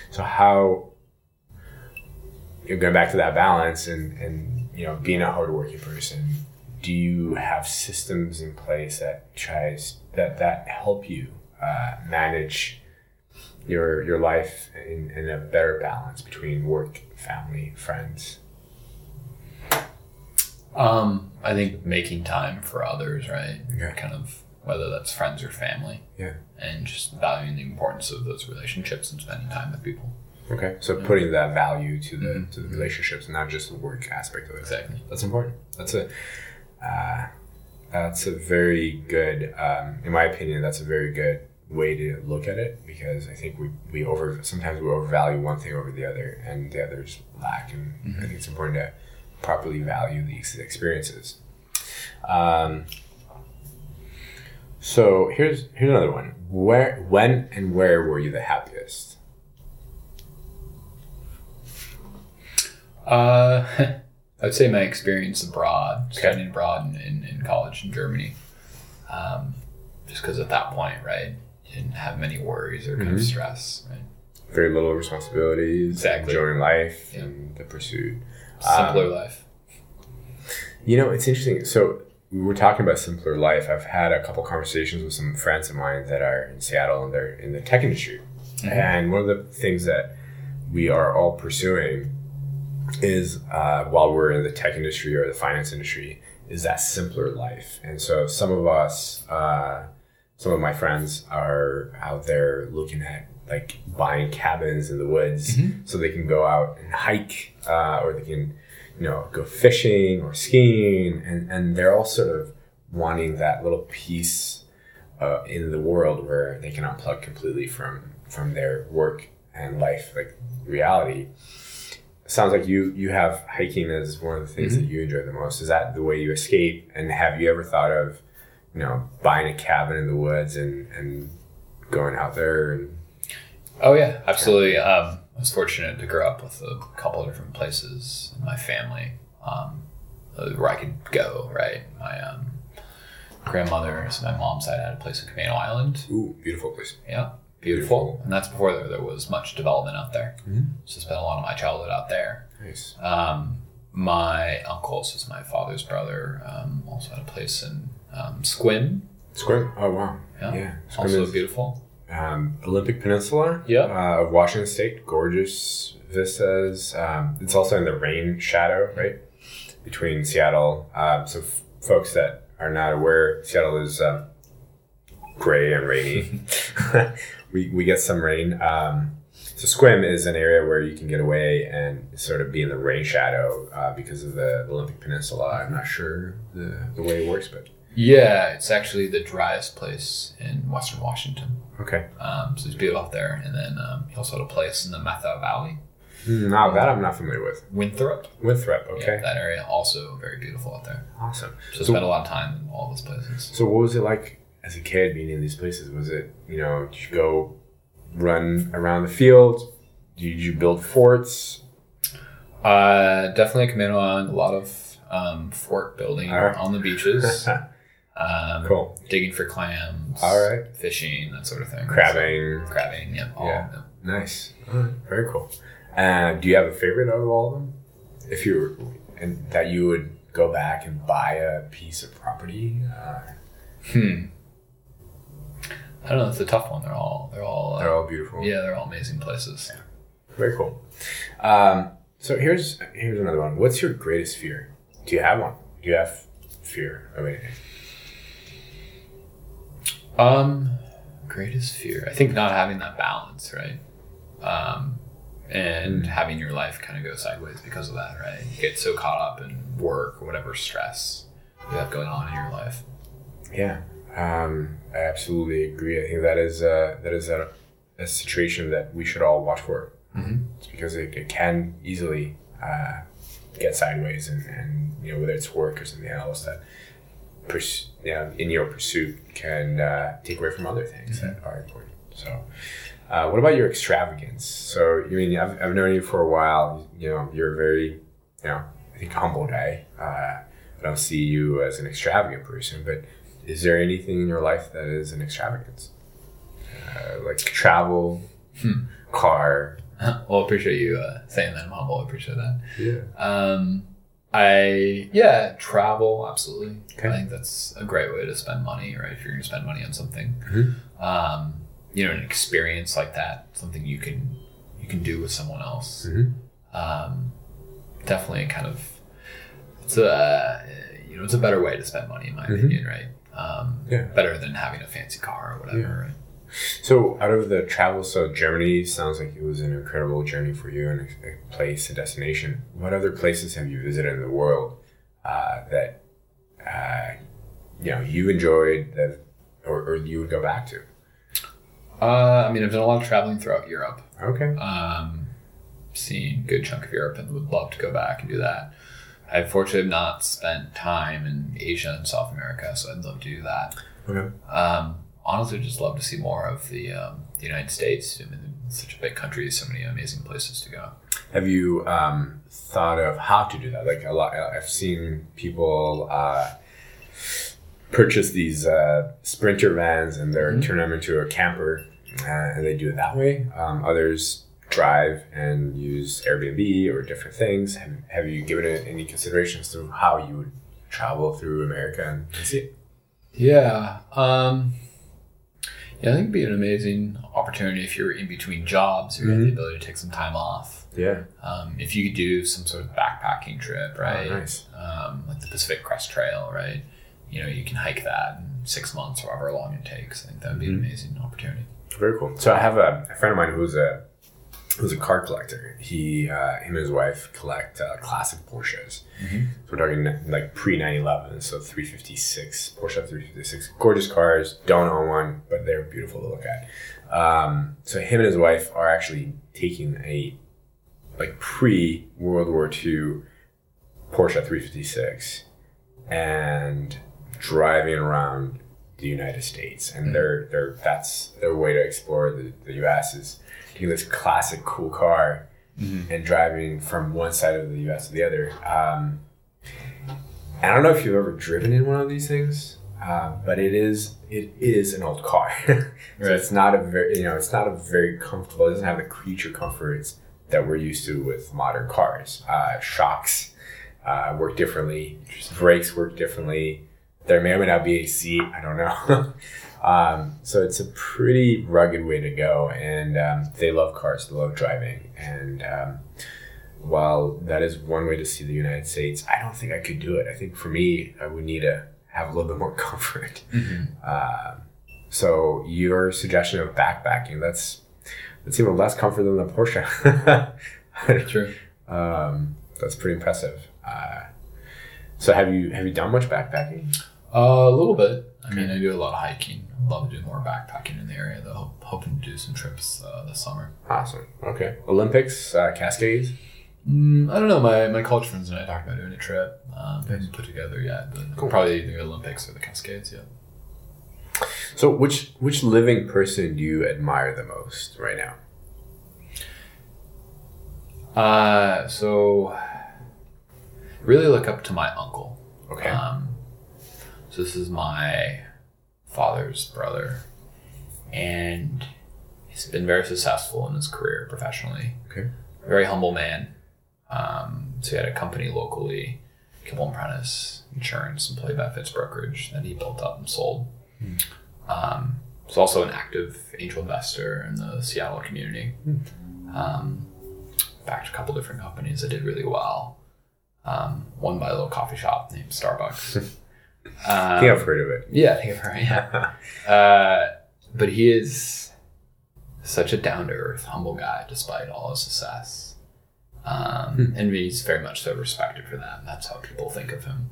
so how you're going back to that balance and, and you know being a hardworking person do you have systems in place that tries that that help you uh, manage your your life in, in a better balance between work family friends Um, I think making time for others, right? Yeah. Kind of whether that's friends or family, yeah and just valuing the importance of those relationships and spending time with people. Okay. So putting that value to the to the relationships not just the work aspect of it. Exactly. that's important. That's a uh, that's a very good um, in my opinion that's a very good way to look at it because i think we, we over sometimes we overvalue one thing over the other and the others lack. And i think it's important to properly value these experiences. Um, so here's here's another one. Where when and where were you the happiest Uh, I would say my experience abroad, studying abroad in, in, in college in Germany. Um, just because at that point, right, you didn't have many worries or kind of stress, right? very little responsibilities Exactly. enjoying life Yeah. and the pursuit Simpler Um, life. You know, it's interesting. So we were talking about simpler life. I've had a couple conversations with some friends of mine that are in Seattle and they're in the tech industry. And one of the things that we are all pursuing is uh, while we're in the tech industry or the finance industry is that simpler life. And so some of us, uh, some of my friends are out there looking at like buying cabins in the woods so they can go out and hike uh, or they can you know go fishing or skiing. And, and they're all sort of wanting that little piece uh, in the world where they can unplug completely from from their work and life like reality sounds like you you have hiking as one of the things that you enjoy the most is that the way you escape and have you ever thought of you know buying a cabin in the woods and and going out there and Oh yeah, absolutely. Um, I was fortunate to grow up with a couple of different places in my family um, where I could go. Right, my um, grandmother, so my mom's side had a place in Camano Island. ooh beautiful place Yeah, beautiful. Beautiful. And that's before there, there was much development out there. So I spent a lot of my childhood out there. nice Um, my uncle, so it's my father's brother, um, also had a place in um, Sequim. Sequim. Oh wow. Yeah, Yeah. Sequim also is- beautiful. um, Olympic Peninsula. Yep. Uh, of Washington State, gorgeous vistas. Um, it's also in the rain shadow, right, between Seattle. Um, so f- folks that are not aware, Seattle is um, gray and rainy. we we get some rain. Um, so Sequim is an area where you can get away and sort of be in the rain shadow uh, because of the Olympic Peninsula. I'm not sure the, the way it works, but Yeah, it's actually the driest place in Western Washington. okay. Um, so it's beautiful out there. And then um, he also had a place in the Methow Valley, Now that I'm not familiar with. Winthrop. Winthrop, Yeah, okay. that area also very beautiful out there. Awesome. So, spent a lot of time in all those places. So what was it like as a kid being in these places? Was it, you know, did you go run around the field? Did you build forts? Uh, definitely Camano Island. A lot of um, fort building Alright. on the beaches. Um, Cool. Digging for clams. Alright. Fishing, that sort of thing. Crabbing. So, crabbing, yeah. All Yeah. of them. Nice. Very cool. Uh, do you have a favorite out of all of them? If you were, and that you would go back and buy a piece of property? Uh, Hmm. I don't know. It's a tough one. They're all. They're all. Uh, they're all beautiful. Yeah, they're all amazing places. Very cool. Um, so here's here's another one. What's your greatest fear? Do you have one? Do you have fear of anything? Um, greatest fear. I think not having that balance, right? um, and having your life kind of go sideways because of that, right? You get so caught up in work or whatever stress you have going on in your life. Yeah, um, I absolutely agree. I think that is uh, that is a, a situation that we should all watch for. Mm-hmm. It's because it, it can easily uh, get sideways, and, and you know whether it's work or something else that pers- you know, in your pursuit can uh, take away from other things that are important. So. Uh, what about your extravagance? So, I mean, I've, I've known you for a while. You know, you're a very, you know, I think humble guy. Uh, I don't see you as an extravagant person, but is there anything in your life that is an extravagance? Uh, like travel, car. well, I appreciate you uh, saying that. Humble. I appreciate that. Yeah. Um, I yeah, travel absolutely. Okay. I think that's a great way to spend money, right? If you're going to spend money on something, Mhm. um, you know, an experience like that, something you can you can do with someone else. Mhm. Um, definitely, a kind of, it's a you know, it's a better way to spend money, in my opinion, right? Um, Yeah. better than having a fancy car or whatever, Yeah. So, out of the travel, so Germany sounds like it was an incredible journey for you and a, a place, a destination. What other places have you visited in the world uh, that uh, you know you enjoyed that, or, or you would go back to? Uh, I mean, I've done a lot of traveling throughout Europe. Okay. um, seen a good chunk of Europe and would love to go back and do that. I unfortunately have not spent time in Asia and South America, so I'd love to do that. Okay. Um, honestly, just love to see more of the, um, the United States. I mean, such a big country, so many amazing places to go. Have you um, thought of how to do that? Like a lot, I've seen people uh, purchase these uh, sprinter vans and they're turn them into a camper, uh, and they do it that way. Um, others drive and use Airbnb or different things. Have, have you given it any considerations to how you would travel through America and, and see it? Yeah. Um, yeah, I think it'd be an amazing opportunity if you're in between jobs or you have the ability to take some time off. Yeah. Um, if you could do some sort of backpacking trip, right? nice. Um, like the Pacific Crest Trail, right? You know, you can hike that in six months or however long it takes. I think that would be an amazing opportunity. Very cool. So I have a, a friend of mine who's a who's a car collector. He uh, him and his wife collect uh, classic Porsches. So we're talking like pre 911, so 356 Porsche 356, gorgeous cars. Don't own one, but they're beautiful to look at. Um, so him and his wife are actually taking a like pre World War II Porsche 356 and driving around the United States, and they're they're that's their way to explore the, the U.S. is taking this classic cool car and driving from one side of the U.S. to the other. Um, I don't know if you've ever driven in one of these things, uh, but it is it is an old car, so Right. it's not a very you know it's not a very comfortable. It doesn't have the creature comforts that we're used to with modern cars. Uh, shocks uh, work differently, brakes work differently. There may or may not be a seat. I don't know. um, so it's a pretty rugged way to go, and um, they love cars. They love driving, and um, while that is one way to see the United States, I don't think I could do it. I think for me, I would need to have a little bit more comfort. Um, so your suggestion of backpacking, that's that's even less comfort than the Porsche. True. um, that's pretty impressive. Uh, so have you have you done much backpacking? Uh, a little bit. I mean, I do a lot of hiking. Love to do more backpacking in the area, though. Hoping to do some trips uh, this summer. Awesome. Okay. Olympics, uh, Cascades. Mm, I don't know. My, my college friends and I talked about doing a trip. Um, haven't put together yet, but probably the Olympics or the Cascades. Yeah. So which which living person do you admire the most right now? Uh, so really look up to my uncle. Okay. Um, so this is my father's brother, and he's been very successful in his career professionally. Okay. Very humble man. Um, so he had a company locally, Kibble and Prentice Insurance Employee Benefits Brokerage that he built up and sold. Um, he's also an active angel investor in the Seattle community. Um, backed a couple different companies that did really well. Um, one by a little coffee shop named Starbucks. I um, think I've heard of it. yeah, I think I've heard. Yeah, uh, but he is such a down to earth, humble guy despite all his success. Um, And he's very much so respected for that. And that's how people think of him.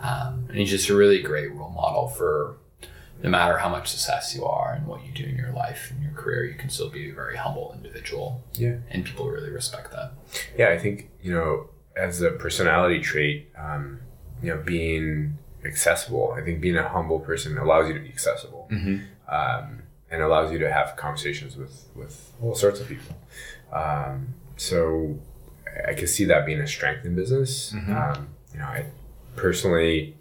Um, and he's just a really great role model for no matter how much success you are and what you do in your life and your career, you can still be a very humble individual. Yeah. And people really respect that. Yeah, I think you know, as a personality trait, um, you know, being accessible. I think being a humble person allows you to be accessible, um, and allows you to have conversations with with all sorts of people. Um, so I can see that being a strength in business. Um, you know, I personally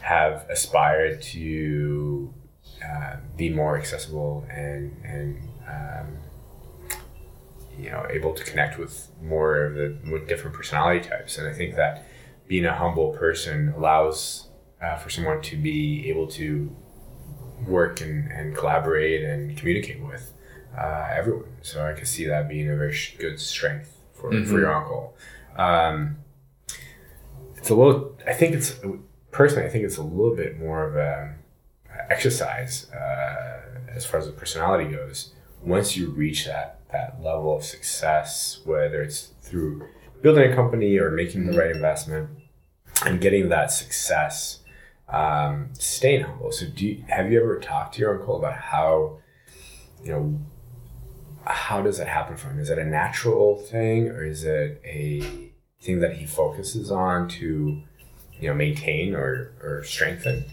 have aspired to uh, be more accessible and and um, you know able to connect with more of the with different personality types and i think that being a humble person allows uh, for someone to be able to work and, and collaborate and communicate with uh, everyone. So i can see that being a very sh- good strength for, for your uncle. Um, it's a little i think it's personally i think it's a little bit more of a exercise uh, as far as the personality goes. Once you reach that that level of success whether it's through building a company or making the right investment and getting that success um, staying humble so do you, have you ever talked to your uncle about how you know how does that happen for him is it a natural thing or is it a thing that he focuses on to you know maintain or, or strengthen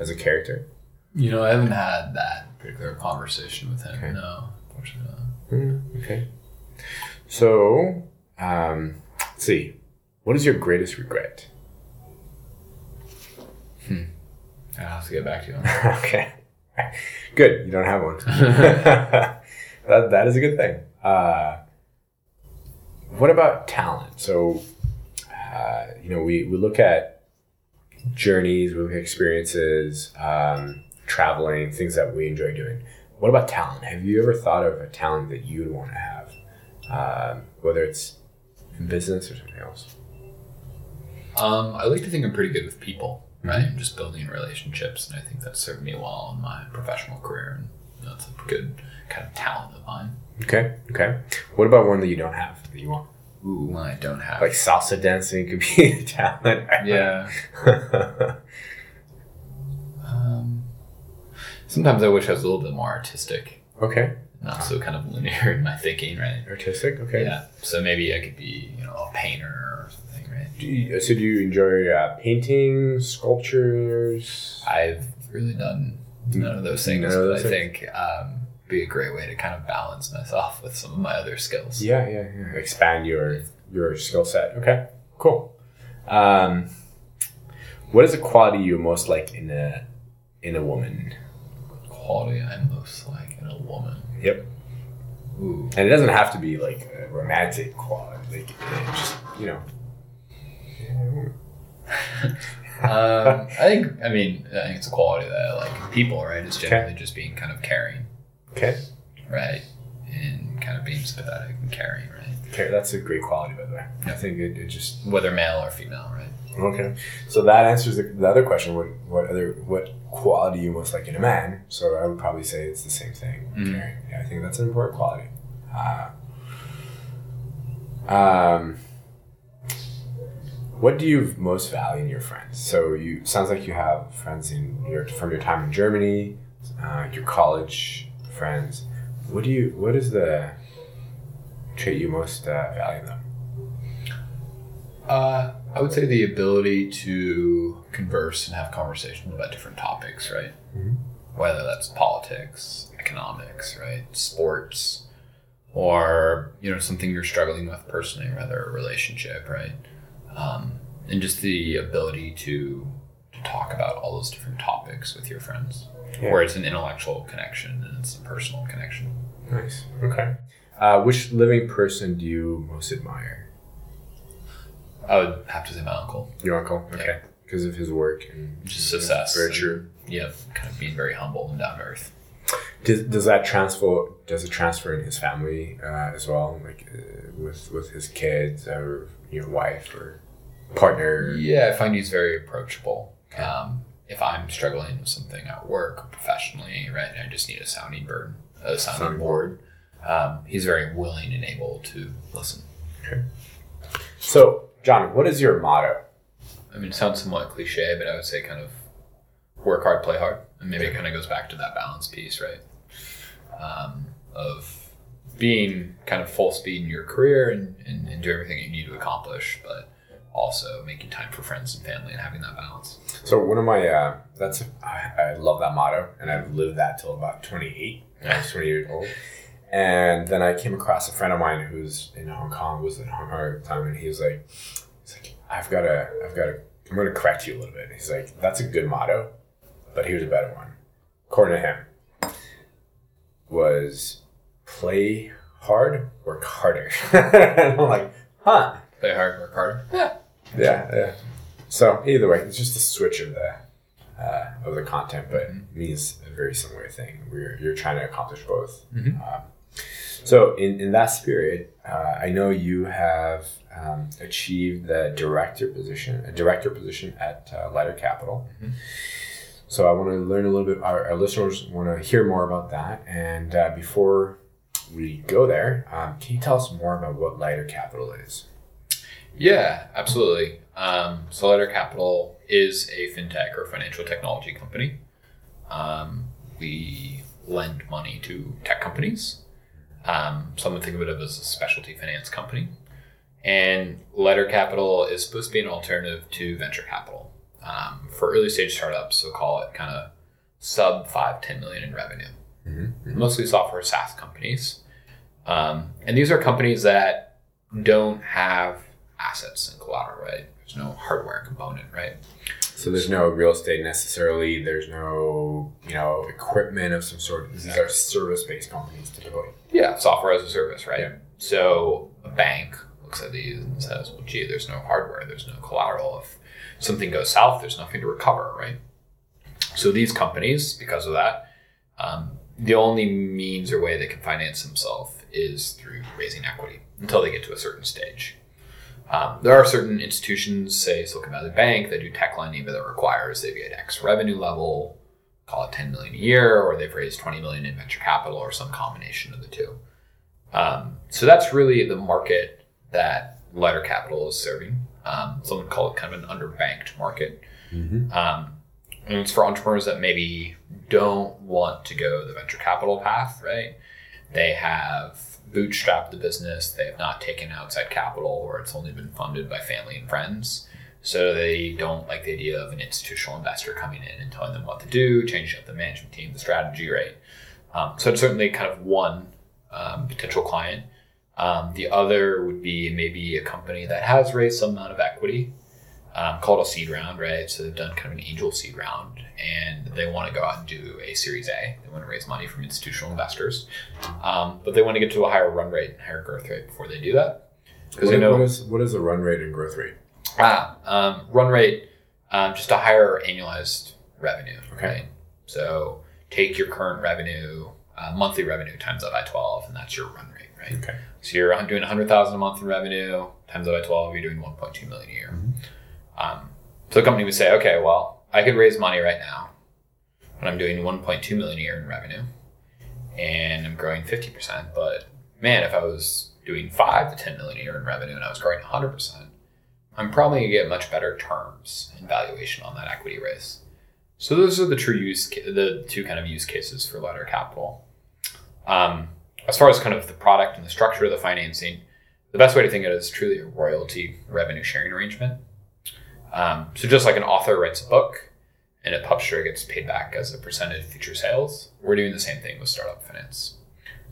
as a character You know, I haven't had that particular conversation with him. Okay. No, unfortunately. Mm, okay. So, um, let's see. What is your greatest regret? I'll have to get back to you on that. okay. Good. You don't have one. that, that is a good thing. Uh, what about talent? So, uh, you know, we, we look at journeys, we look at experiences, um, traveling, things that we enjoy doing. What about talent? Have you ever thought of a talent that you'd want to have, um, whether it's in business or something else? Um, I like to think I'm pretty good with people, right? I'm just building relationships, and I think that served me well in my professional career, and that's a good kind of talent of mine. Okay. Okay. What about one that you don't have that you want? Ooh, I don't have. Like salsa dancing could be a talent. yeah. Um, sometimes I wish I was a little bit more artistic, okay. Not so kind of linear in my thinking, right? Artistic. Okay. Yeah. So maybe I could be, you know, a painter or something, right? Do you, so do you enjoy uh, painting, sculptures? I've really done none of those things, but I think um, be a great way to kind of balance myself with some of my other skills. Yeah, yeah, yeah. Expand your your skill set. Okay. Cool. Um, what is a quality you most like in a in a woman? Quality I most like in a woman. Yep. Ooh. And it doesn't have to be like a romantic quality. Like just you know. um, I think I mean I think it's a quality that I like people, right? It's generally just being kind of caring, Okay. right? And kind of being sympathetic and caring, right? Okay, that's a great quality, by the way. I think it, it just Whether male or female, right? Okay, so that answers the, the other question. What what other what quality you most like in a man? So I would probably say it's the same thing. Okay, yeah, I think that's an important quality. Uh, um, what do you most value in your friends? So you sounds like you have friends in your from your time in Germany, uh, your college friends. What do you? What is the trait you most uh, value in them? Uh, I would say the ability to converse and have conversations about different topics, right? Whether that's politics, economics, right, sports, or you know something you're struggling with personally, rather a relationship, right? Um, and just the ability to to talk about all those different topics with your friends, Yeah. where it's an intellectual connection and it's a personal connection. Nice. Okay. Uh, which living person do you most admire? I would have to say my uncle. Your uncle. Okay. Because of his work and Just success. Very true. Yeah, kind of being very humble and down to earth. Does, does that transfer? Does it transfer in his family uh, as well? Like uh, with with his kids or your wife or partner? Yeah, I find he's very approachable. Um, if I'm struggling with something at work or professionally, right, and I just need a sounding bird, a sounding board, um, he's very willing and able to listen. Okay. So, John, what is your motto? I mean, it sounds somewhat cliche, but I would say kind of work hard, play hard, and maybe it kind of goes back to that balance piece, right? Um, of being kind of full speed in your career and, and, and do everything you need to accomplish, but also making time for friends and family and having that balance. So one of my uh, that's I, I love that motto, and I've lived that till about twenty eight. I was twenty years old, and then I came across a friend of mine who's in Hong Kong, was in Hong Kong at the time, and he was like, he's like, I've got to, I've got to, I'm going to correct you a little bit. He's like, that's a good motto, but here's a better one. According to him, was play hard, work harder. and I'm like, huh. Play hard, work harder. Yeah. Yeah, yeah. So either way, it's just a switch of the uh, of the content, but means a very similar thing. We're you're trying to accomplish both. Um, so in in that spirit, uh, I know you have um, achieved the director position, a director position at uh, Lighter Capital. So I want to learn a little bit. Our, our listeners want to hear more about that. And uh, before we go there, um, can you tell us more about what Lighter Capital is? Yeah, absolutely. Um, So Lighter Capital is a fintech or financial technology company. Um, we lend money to tech companies. Um, some would think of it as a specialty finance company. And Lighter Capital is supposed to be an alternative to venture capital um, for early stage startups. So call it kind of sub 5, 10 million in revenue. Mostly software SaaS companies. Um, and these are companies that don't have assets and collateral, right? There's no hardware component, right? So there's no real estate necessarily. There's no you know equipment of some sort. These are service based companies typically. Yeah, software as a service, right? So a bank looks at these and says, well, gee, there's no hardware, there's no collateral. If something goes south, there's nothing to recover, right? So these companies, because of that, um, the only means or way they can finance themselves is through raising equity until they get to a certain stage. Um, there are certain institutions, say Silicon Valley Bank, that do tech lending, but that requires they be at X revenue level, call it 10 million a year, or they've raised 20 million in venture capital, or some combination of the two. Um, so that's really the market that Lighter Capital is serving. Um, some would call it kind of an underbanked market. Um, and it's for entrepreneurs that maybe don't want to go the venture capital path, right? They have bootstrapped the business, they have not taken outside capital, or it's only been funded by family and friends. So they don't like the idea of an institutional investor coming in and telling them what to do, changing up the management team, the strategy, right? Um, so it's certainly kind of one um, potential client. Um, the other would be maybe a company that has raised some amount of equity, um, called a seed round, right? So they've done kind of an angel seed round, and they want to go out and do a Series A. They want to raise money from institutional investors, um, but they want to get to a higher run rate and higher growth rate before they do that. Because What, they know what is what is the run rate and growth rate? Ah, um, run rate, um, just a higher annualized revenue. Okay. Right? So take your current revenue, uh, monthly revenue times that by 12, and that's your run rate, right? Okay. So you're doing 100,000 a month in revenue, times that by 12, you're doing 1.2 million a year. Um, so the company would say, okay, well, I could raise money right now, and I'm doing 1.2 million a year in revenue, and I'm growing 50%. But man, if I was doing five to 10 million a year in revenue and I was growing 100%, I'm probably gonna get much better terms and valuation on that equity raise. So those are the true use, the two kind of use cases for Lighter Capital. Um, as far as kind of the product and the structure of the financing, the best way to think of it is truly a royalty revenue sharing arrangement. Um, so just like an author writes a book and a publisher gets paid back as a percentage of future sales, we're doing the same thing with startup finance.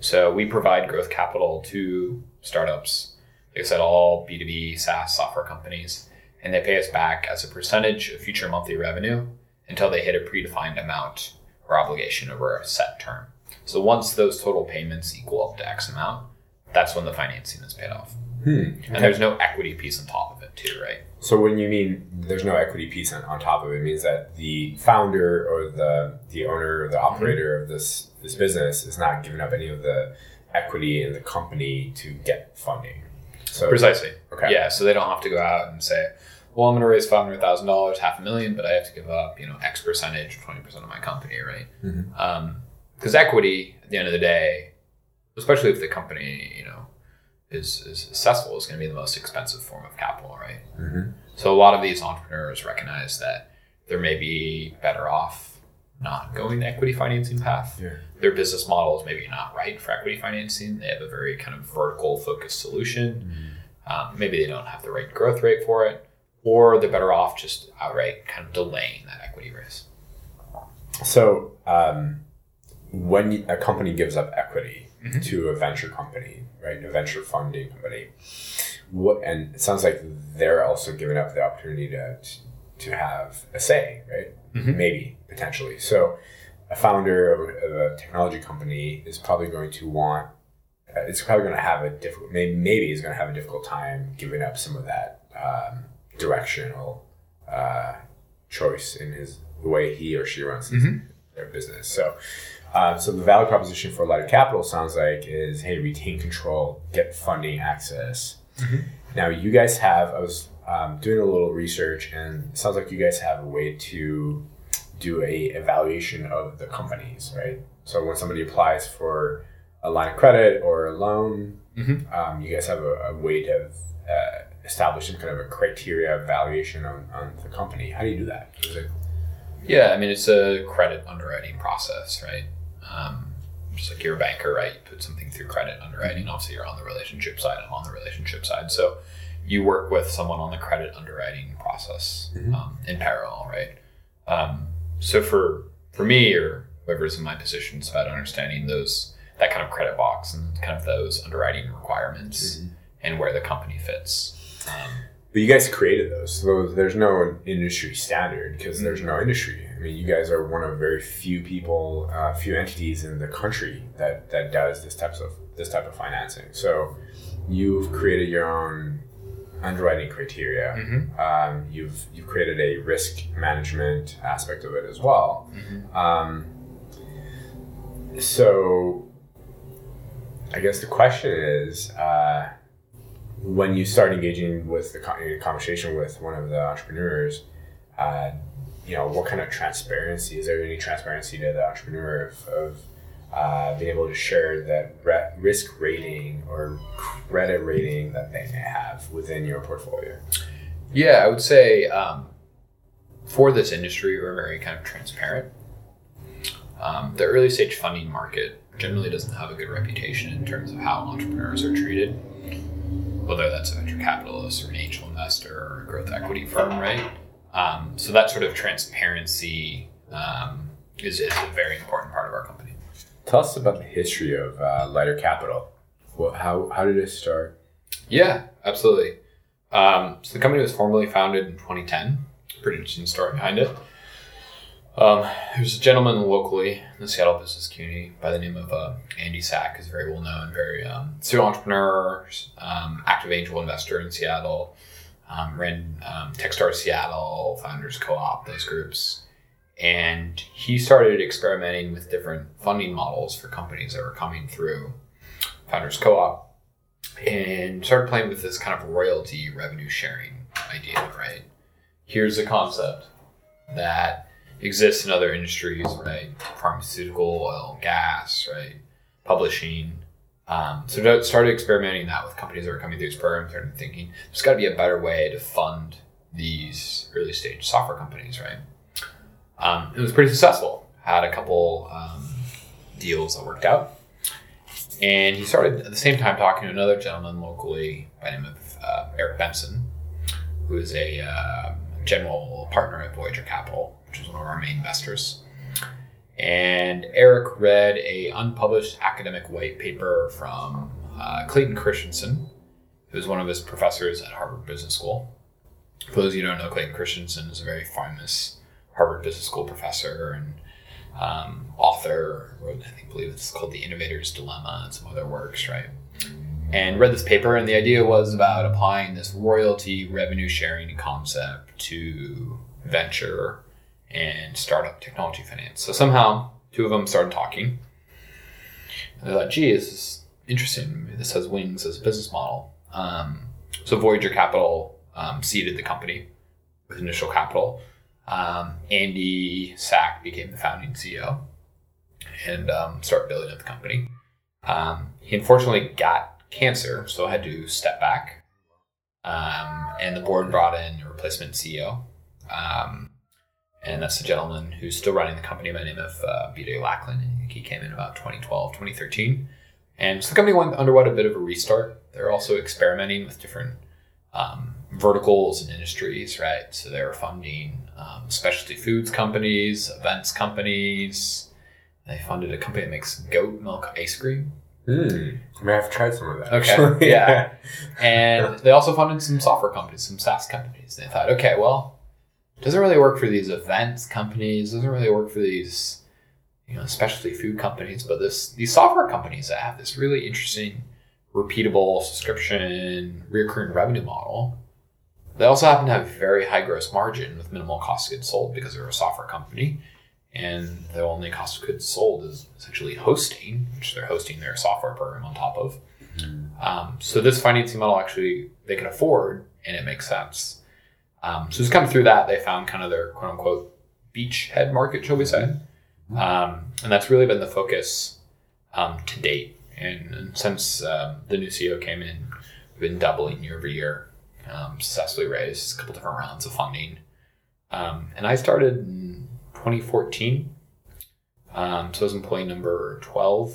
So we provide growth capital to startups, like I said, all B2B SaaS software companies, and they pay us back as a percentage of future monthly revenue until they hit a predefined amount or obligation over a set term. So once those total payments equal up to X amount, that's when the financing is paid off. And there's no equity piece on top of it too, right? So when you mean there's no equity piece on, on top of it, it means that the founder or the the owner or the operator of this this business is not giving up any of the equity in the company to get funding. So Precisely. Okay. Yeah, so they don't have to go out and say, well, I'm going to raise five hundred thousand dollars, half a million, but I have to give up, you know, X percentage, twenty percent of my company, right? Um, Because equity, at the end of the day, especially if the company, you know, is, is successful, is going to be the most expensive form of capital, right? So a lot of these entrepreneurs recognize that there may be better off not going the equity financing path. Yeah. Their business model is maybe not right for equity financing. They have a very kind of vertical focused solution. Um, maybe they don't have the right growth rate for it, or they're better off just outright kind of delaying that equity raise. So, um, when a company gives up equity to a venture company, right, a venture funding company, what and it sounds like they're also giving up the opportunity to to have a say, right? Maybe potentially. So, a founder of a, of a technology company is probably going to want. uh, It's probably going to have a difficult. Maybe maybe is going to have a difficult time giving up some of that um, directional uh, choice in his the way he or she runs his, their business. So, um, so the value proposition for a lot of Capital sounds like is hey, retain control, get funding access. Now, you guys have. I was um, doing a little research, and it sounds like you guys have a way to do a evaluation of the companies, right? So when somebody applies for a line of credit or a loan, um, you guys have a, a way to uh, establish some kind of a criteria evaluation on, on the company. How do you do that? It Yeah, I mean it's a credit underwriting process, right? Um, just like you're a banker, right? You put something through credit underwriting. Obviously, you're on the relationship side. I'm on the relationship side, so you work with someone on the credit underwriting process um, in parallel, right? Um, so for for me or whoever's in my position, it's about understanding those that kind of credit box and kind of those underwriting requirements and where the company fits. Um, But you guys created those. So there's no industry standard because there's no industry. I mean, you guys are one of very few people, uh, few entities in the country that, that does this types of this type of financing. So you've created your own underwriting criteria. Um, you've you've created a risk management aspect of it as well. Um, so I guess the question is. Uh, when you start engaging with the conversation with one of the entrepreneurs, uh, you know, what kind of transparency is there? Any transparency to the entrepreneur of, of uh, being able to share that re- risk rating or credit rating that they may have within your portfolio? Yeah, I would say um, for this industry, we're very kind of transparent. Um, the early stage funding market generally doesn't have a good reputation in terms of how entrepreneurs are treated, whether that's a venture capitalist or an angel investor or a growth equity firm, right? Um, so that sort of transparency um, is, is a very important part of our company. Tell us about the history of uh, Lighter Capital. What, how, how did it start? Yeah, absolutely. Um, so the company was formally founded in 2010. Pretty interesting story behind it. Um, there's a gentleman locally in the Seattle business community by the name of uh, Andy Sack, is very well known, very um, serial entrepreneur, um, active angel investor in Seattle. Um, ran um, Techstars Seattle, Founders Co-op, those groups, and he started experimenting with different funding models for companies that were coming through Founders Co-op and started playing with this kind of royalty revenue sharing idea, right? Here's a concept that exists in other industries, right? Pharmaceutical, oil, gas, right? Publishing. Um, so I started experimenting that with companies that were coming through this program, started thinking there's got to be a better way to fund these early stage software companies, right? Um, it was pretty successful. Had a couple um, deals that worked out. And he started at the same time talking to another gentleman locally by name of uh, Eric Benson, who is a uh, general partner at Voyager Capital, which is one of our main investors. And Eric read a unpublished academic white paper from uh, Clayton Christensen, who was one of his professors at Harvard Business School. For those of you who don't know, Clayton Christensen is a very famous Harvard Business School professor and um, author. Wrote, I think, believe it's called The Innovator's Dilemma and some other works, right? And read this paper, and the idea was about applying this royalty revenue sharing concept to venture and startup technology finance. So somehow, two of them started talking. And they thought, gee, this is interesting. This has wings as a business model. Um, so Voyager Capital um, seeded the company with initial capital. Um, Andy Sack became the founding CEO. and um, start building up the company. Um, he unfortunately got cancer, so had to step back. Um, and the board brought in a replacement CEO. Um, and that's the gentleman who's still running the company by the name of uh, BJ Lackland. He came in about 2012, 2013. And so the company went underwent a bit of a restart. They're also experimenting with different um, verticals and industries, right? So they're funding um, specialty foods companies, events companies. They funded a company that makes goat milk ice cream. Hmm. I mean, I've tried some of that. Okay, actually. yeah. And they also funded some software companies, some SaaS companies. They thought, okay, well, doesn't really work for these events companies, doesn't really work for these, you know, specialty food companies, but this these software companies that have this really interesting, repeatable subscription, recurring revenue model. They also happen to have very high gross margin with minimal cost of goods sold because they're a software company. And the only cost of goods sold is essentially hosting, which they're hosting their software program on top of. Um, so this financing model actually they can afford, and it makes sense. Um, so just kind of through that, they found kind of their quote unquote beachhead market, shall we say, um, and that's really been the focus um, to date. And, and since um, the new CEO came in, we've been doubling year over year, um, successfully raised a couple different rounds of funding. Um, and I started in 2014, um, so I was employee number 12.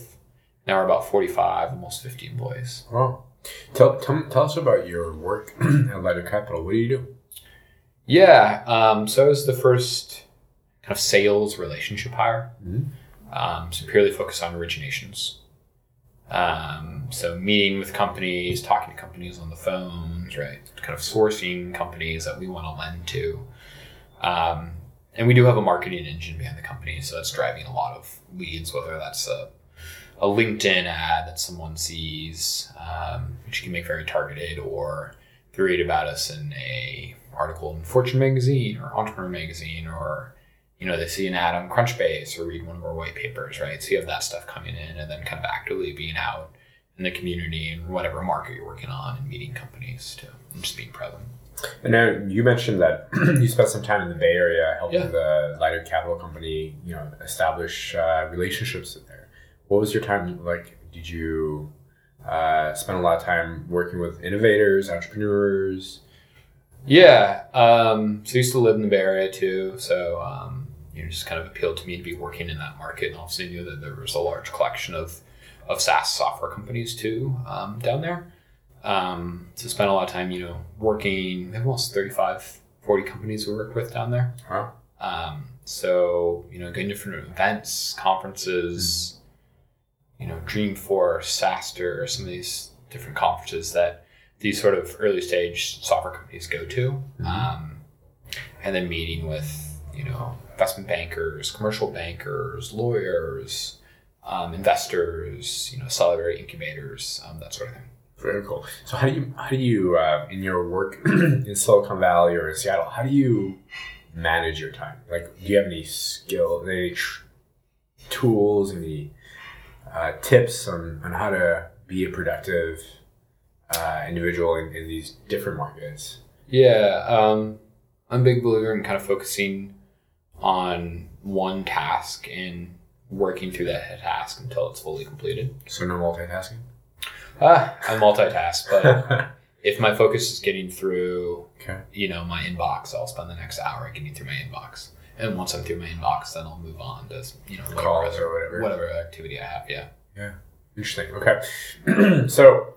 Now we're about 45, almost 50 employees. Well, tell, tell, tell us about your work at Lighter Capital. What do you do? Yeah. Um, so I was the first kind of sales relationship hire. Um, so purely focused on originations. Um, so meeting with companies, talking to companies on the phones, right? Kind of sourcing companies that we want to lend to. Um, and we do have a marketing engine behind the company, so that's driving a lot of leads, whether that's a, a LinkedIn ad that someone sees, um, which you can make very targeted, or they read about us in a article in Fortune magazine or Entrepreneur magazine, or you know they see an ad on Crunchbase or read one of our white papers, right? So you have that stuff coming in, and then kind of actively being out in the community and whatever market you're working on, and meeting companies too, and just being present. And now you mentioned that you spent some time in the Bay Area helping Yeah. the Lighter Capital Company, you know, establish uh, relationships there. What was your time like? Did you uh, spend a lot of time working with innovators, entrepreneurs? Yeah. Um, so I used to live in the Bay Area too. So, um, you know, just kind of appealed to me to be working in that market. And obviously knew that there was a large collection of, of SaaS software companies too um, down there. Um, so spent a lot of time, you know, working, almost 35, 40 companies we work with down there. Wow. Um, so, you know, going to different events, conferences, you know, Dreamforce, SaaStr, some of these different conferences that these sort of early stage software companies go to. Um, and then meeting with, you know, investment bankers, commercial bankers, lawyers, um, investors, you know, accelerator incubators, um, that sort of thing. Very cool. So how do you how do you uh, in your work in Silicon Valley or in Seattle? How do you manage your time? Like, do you have any skill, any tr- tools, any uh, tips on, on how to be a productive uh, individual in, in these different markets? Yeah, um, I'm a big believer in kind of focusing on one task and working through that task until it's fully completed. So no multitasking. Ah, I multitask, but if my focus is getting through, okay. you know, my inbox, I'll spend the next hour getting through my inbox. And once I'm through my inbox, then I'll move on to, you know, whatever, Calls or whatever. whatever activity I have. Yeah. Yeah. Interesting. Okay. so,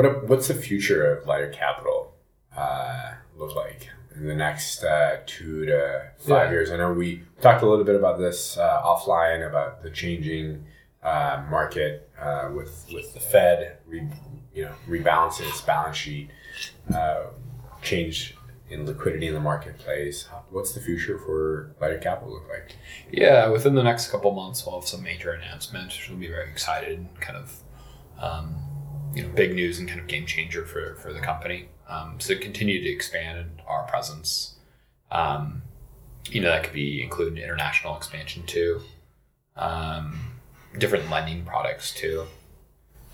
what what's the future of Lighter Capital uh, look like in the next uh, two to five Yeah. years? I know we talked a little bit about this uh, offline about the changing uh, market uh, with with the Fed, re, you know, rebalancing its balance sheet, uh, change in liquidity in the marketplace. What's the future for Lighter Capital look like? Yeah, within the next couple months, we'll have some major announcements, which will be very excited. Kind of, um, you know, big news and kind of game changer for for the company. Um, so continue to expand our presence. Um, you know, that could be including international expansion too. Um, different lending products too.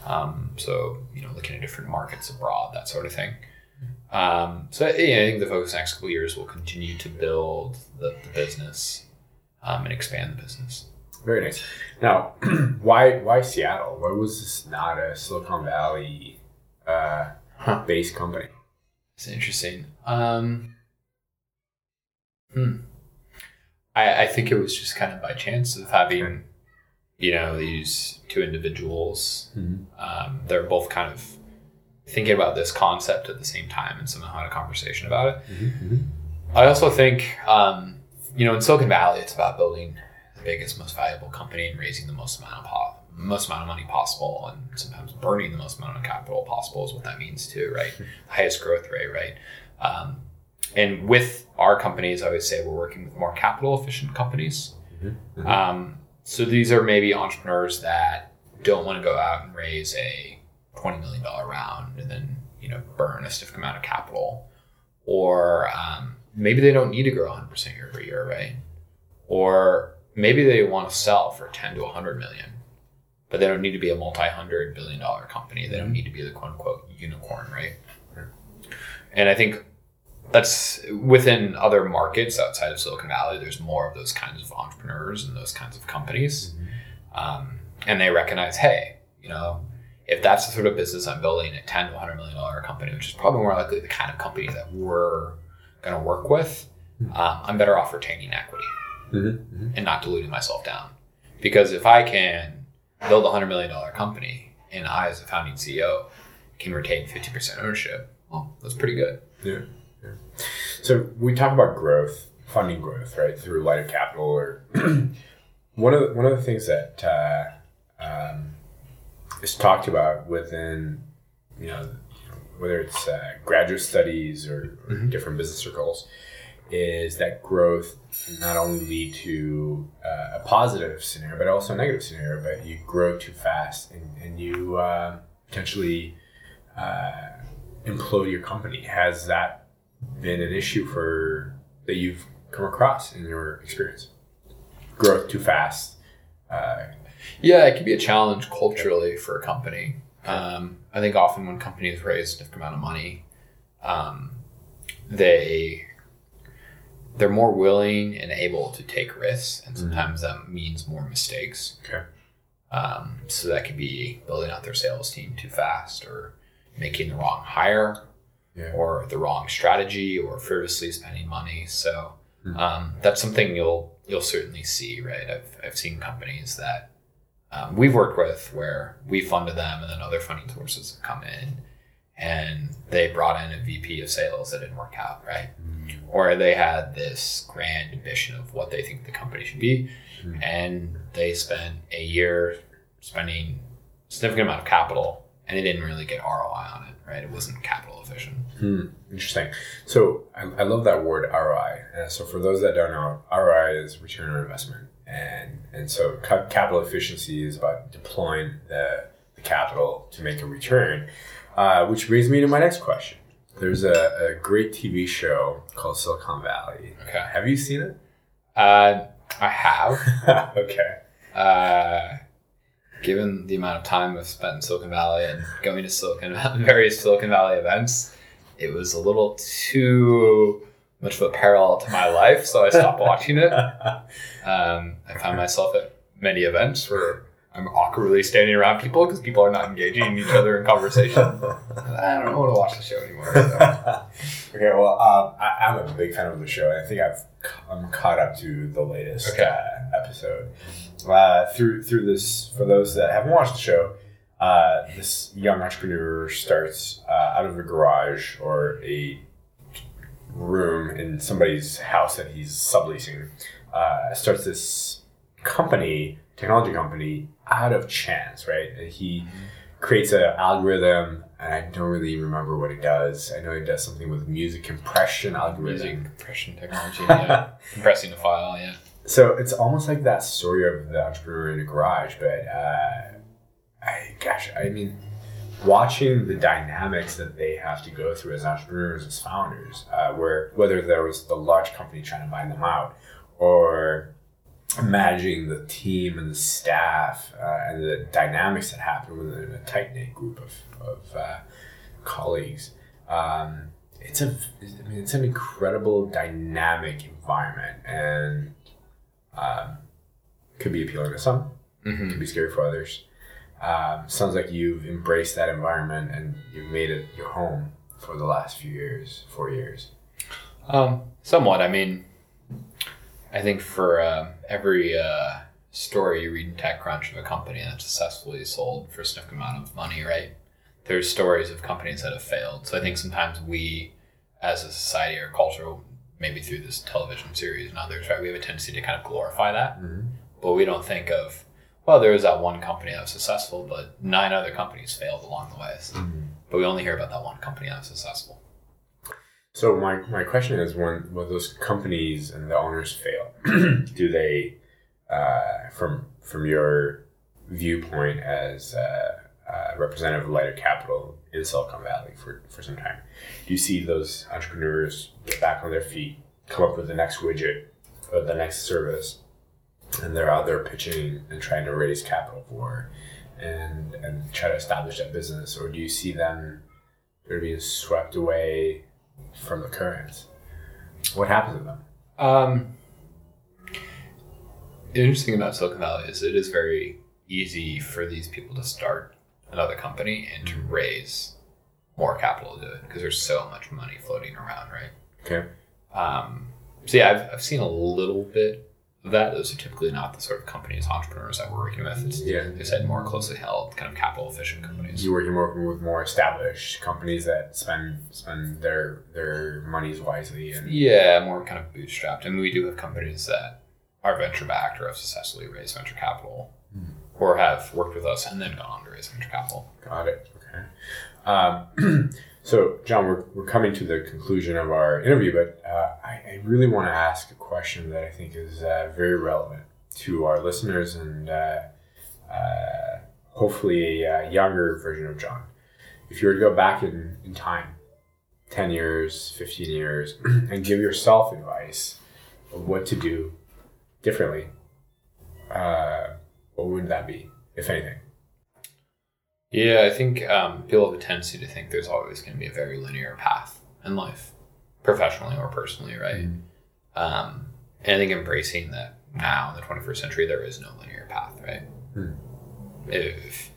Um, so you know, looking at different markets abroad, that sort of thing. Um, so yeah, I think the focus next couple years will continue to build the, the business um, and expand the business. Very nice. Now, why why Seattle? Why was this not a Silicon Valley uh, based company? It's interesting. Um, hmm. I, I think it was just kind of by chance of having, you know, these two individuals. Um, they're both kind of thinking about this concept at the same time and somehow had a conversation about it. I also think, um, you know, in Silicon Valley, it's about building biggest, most valuable company and raising the most amount of po- most amount of money possible, and sometimes burning the most amount of capital possible is what that means too, right? Highest growth rate, right? Um, and with our companies, I would say we're working with more capital efficient companies. Um, so these are maybe entrepreneurs that don't want to go out and raise a twenty million dollar round and then you know burn a stiff amount of capital, or um, maybe they don't need to grow 100 percent year over year, right? Or maybe they want to sell for 10 to 100 million, but they don't need to be a multi-hundred billion dollar company. They don't need to be the quote unquote unicorn, right? And I think that's within other markets outside of Silicon Valley. There's more of those kinds of entrepreneurs and those kinds of companies, um, and they recognize, hey, you know, if that's the sort of business I'm building, a ten to 100 million dollar company, which is probably more likely the kind of company that we're going to work with, um, I'm better off retaining equity and not diluting myself down. Because if I can build a hundred million dollar company and I, as a founding CEO, can retain 50% ownership, well, that's pretty good. Yeah. yeah. So we talk about growth, funding growth, right, through Lighter Capital, or one of the, one of the things that uh, um, is talked about within, you know, whether it's uh, graduate studies or, or different business circles, is that growth can not only lead to uh, a positive scenario, but also a negative scenario. But you grow too fast and, and you uh, potentially uh, implode your company. Has that been an issue for that you've come across in your experience? Growth too fast. Uh, Yeah, it can be a challenge culturally for a company. Um, I think often when companies raise a significant amount of money, um, they they're more willing and able to take risks, and sometimes that means more mistakes. okay. Um, so that could be building out their sales team too fast, or making the wrong hire, Yeah. or the wrong strategy, or frivolously spending money. So um, that's something you'll you'll certainly see, right? I've I've seen companies that um, we've worked with where we funded them, and then other funding sources have come in, and they brought in a VP of sales that didn't work out, right? Or they had this grand ambition of what they think the company should be, and they spent a year spending a significant amount of capital, and it didn't really get ROI on it, right? It wasn't capital efficient. Hmm, interesting. So I, I love that word ROI. Uh, so for those that don't know, ROI is return on investment, and and so ca- capital efficiency is about deploying the capital to make a return. Uh, which brings me to my next question. There's a, a great TV show called Silicon Valley. Okay. Have you seen it? Uh, I have. okay. uh, given the amount of time I've spent in Silicon Valley and going to Silicon various Silicon Valley events, it was a little too much of a parallel to my life, so I stopped watching it. Um, I found myself at many events where I'm awkwardly standing around people because people are not engaging each other in conversation. I don't want to watch the show anymore. so. Okay, well, um, I, I'm a big fan of the show, and I think I've I'm caught up to the latest Okay. uh, episode. Uh, through through this, for those that haven't watched the show, uh, this young entrepreneur starts uh, out of a garage or a room in somebody's house that he's subleasing. Uh, starts this company, technology company, out of chance, right? He creates an algorithm, and I don't really remember what it does. I know it does something with music compression algorithm. Music compression technology, yeah. Compressing a file, yeah. So it's almost like that story of the entrepreneur in the garage, but uh, I, gosh, I mean, watching the dynamics that they have to go through as entrepreneurs, as founders, uh, where whether there was the large company trying to buy them out, or managing the team and the staff uh, and the dynamics that happen within a tight knit group of, of uh, colleagues. Um, it's a, I mean, it's an incredible dynamic environment, and um, could be appealing to some, Mm-hmm. could be scary for others. Um, sounds like you've embraced that environment and you've made it your home for the last few years, four years. Um, somewhat. I mean, I think for um every uh, story you read in TechCrunch of a company that successfully sold for a significant amount of money, right? There's stories of companies that have failed. So I think sometimes we, as a society or culture, maybe through this television series and others, right, we have a tendency to kind of glorify that, but we don't think of, well, there was that one company that was successful, but nine other companies failed along the way. But we only hear about that one company that was successful. So my, my question is when when those companies and the owners fail, do they, uh, from from your viewpoint as uh, uh, representative of Lighter Capital in Silicon Valley for, for some time, do you see those entrepreneurs get back on their feet, come up with the next widget or the next service, and they're out there pitching and trying to raise capital for, and and try to establish that business, or do you see them they're being swept away from the currents. What happens to them? Um, the interesting about Silicon Valley is it is very easy for these people to start another company and to raise more capital to do it because there's so much money floating around, right? Okay. Um, so yeah, I've, I've seen a little bit that. Those are typically not the sort of companies, entrepreneurs that we're working with. It's, Yeah. they said more closely held, kind of capital efficient companies. You're working more with more established companies that spend spend their their monies wisely and Yeah, more kind of bootstrapped. I mean, we do have companies that are venture backed or have successfully raised venture capital or have worked with us and then gone on to raise venture capital. got it. Okay. Um, so John, we're, we're coming to the conclusion of our interview, but uh, I, I really want to ask a question that I think is uh, very relevant to our listeners and uh, uh, hopefully a, uh younger version of John. If you were to go back in, in time, 10 years, 15 years, and give yourself advice of what to do differently, uh, what would that be, if anything? Yeah, I think um, people have a tendency to think there's always going to be a very linear path in life, professionally or personally, right? Um, and I think embracing that now in the 21st century, there is no linear path, right? If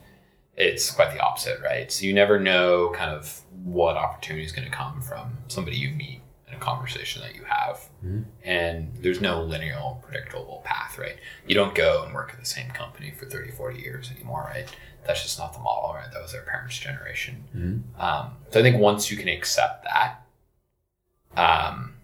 it's quite the opposite, right? So you never know kind of what opportunity is going to come from somebody you meet conversation that you have. And there's no linear, predictable path, right? You don't go and work at the same company for 30, 40 years anymore, right? That's just not the model, right? That was their parents' generation. Um, so I think once you can accept that, um,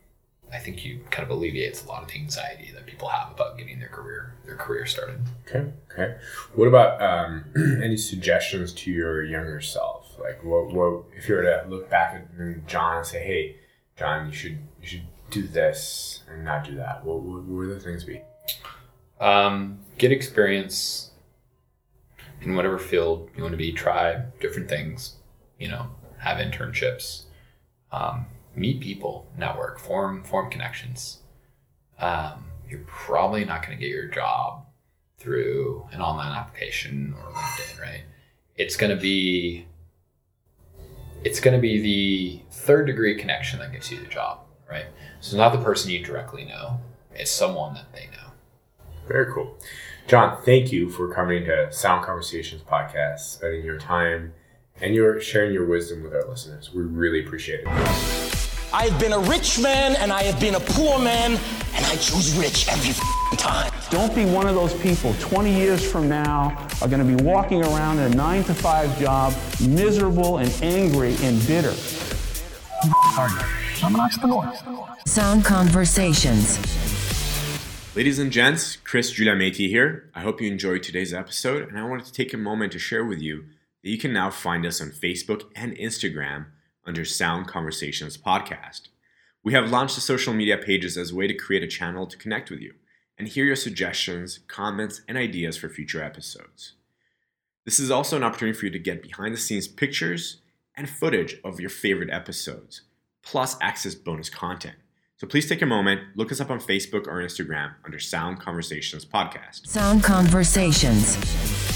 I think you kind of alleviates a lot of the anxiety that people have about getting their career their career started. Okay. Okay. What about um, any suggestions to your younger self? Like, what, what if you were to look back at John and say, "Hey, John, you should you should do this and not do that." What, what would the things be? Um, get experience in whatever field you want to be. Try different things. You know, have internships. Um, meet people, network, form form connections. Um, you're probably not going to get your job through an online application or LinkedIn, right? It's going to be it's going to be the third degree connection that gives you the job, right? So not the person you directly know; it's someone that they know. Very cool, John. Thank you for coming to Sound Conversations podcast, spending your time and your sharing your wisdom with our listeners. We really appreciate it. I have been a rich man and I have been a poor man, and I choose rich every time. Don't be one of those people 20 years from now are going to be walking around in a 9 to 5 job, miserable and angry and bitter. Sound Conversations. Ladies and gents, Chris Giuliametti here. I hope you enjoyed today's episode, and I wanted to take a moment to share with you that you can now find us on Facebook and Instagram under Sound Conversations Podcast. We have launched the social media pages as a way to create a channel to connect with you and hear your suggestions, comments, and ideas for future episodes. This is also an opportunity for you to get behind the scenes pictures and footage of your favorite episodes, plus access bonus content. So please take a moment, look us up on Facebook or Instagram under Sound Conversations Podcast. Sound Conversations.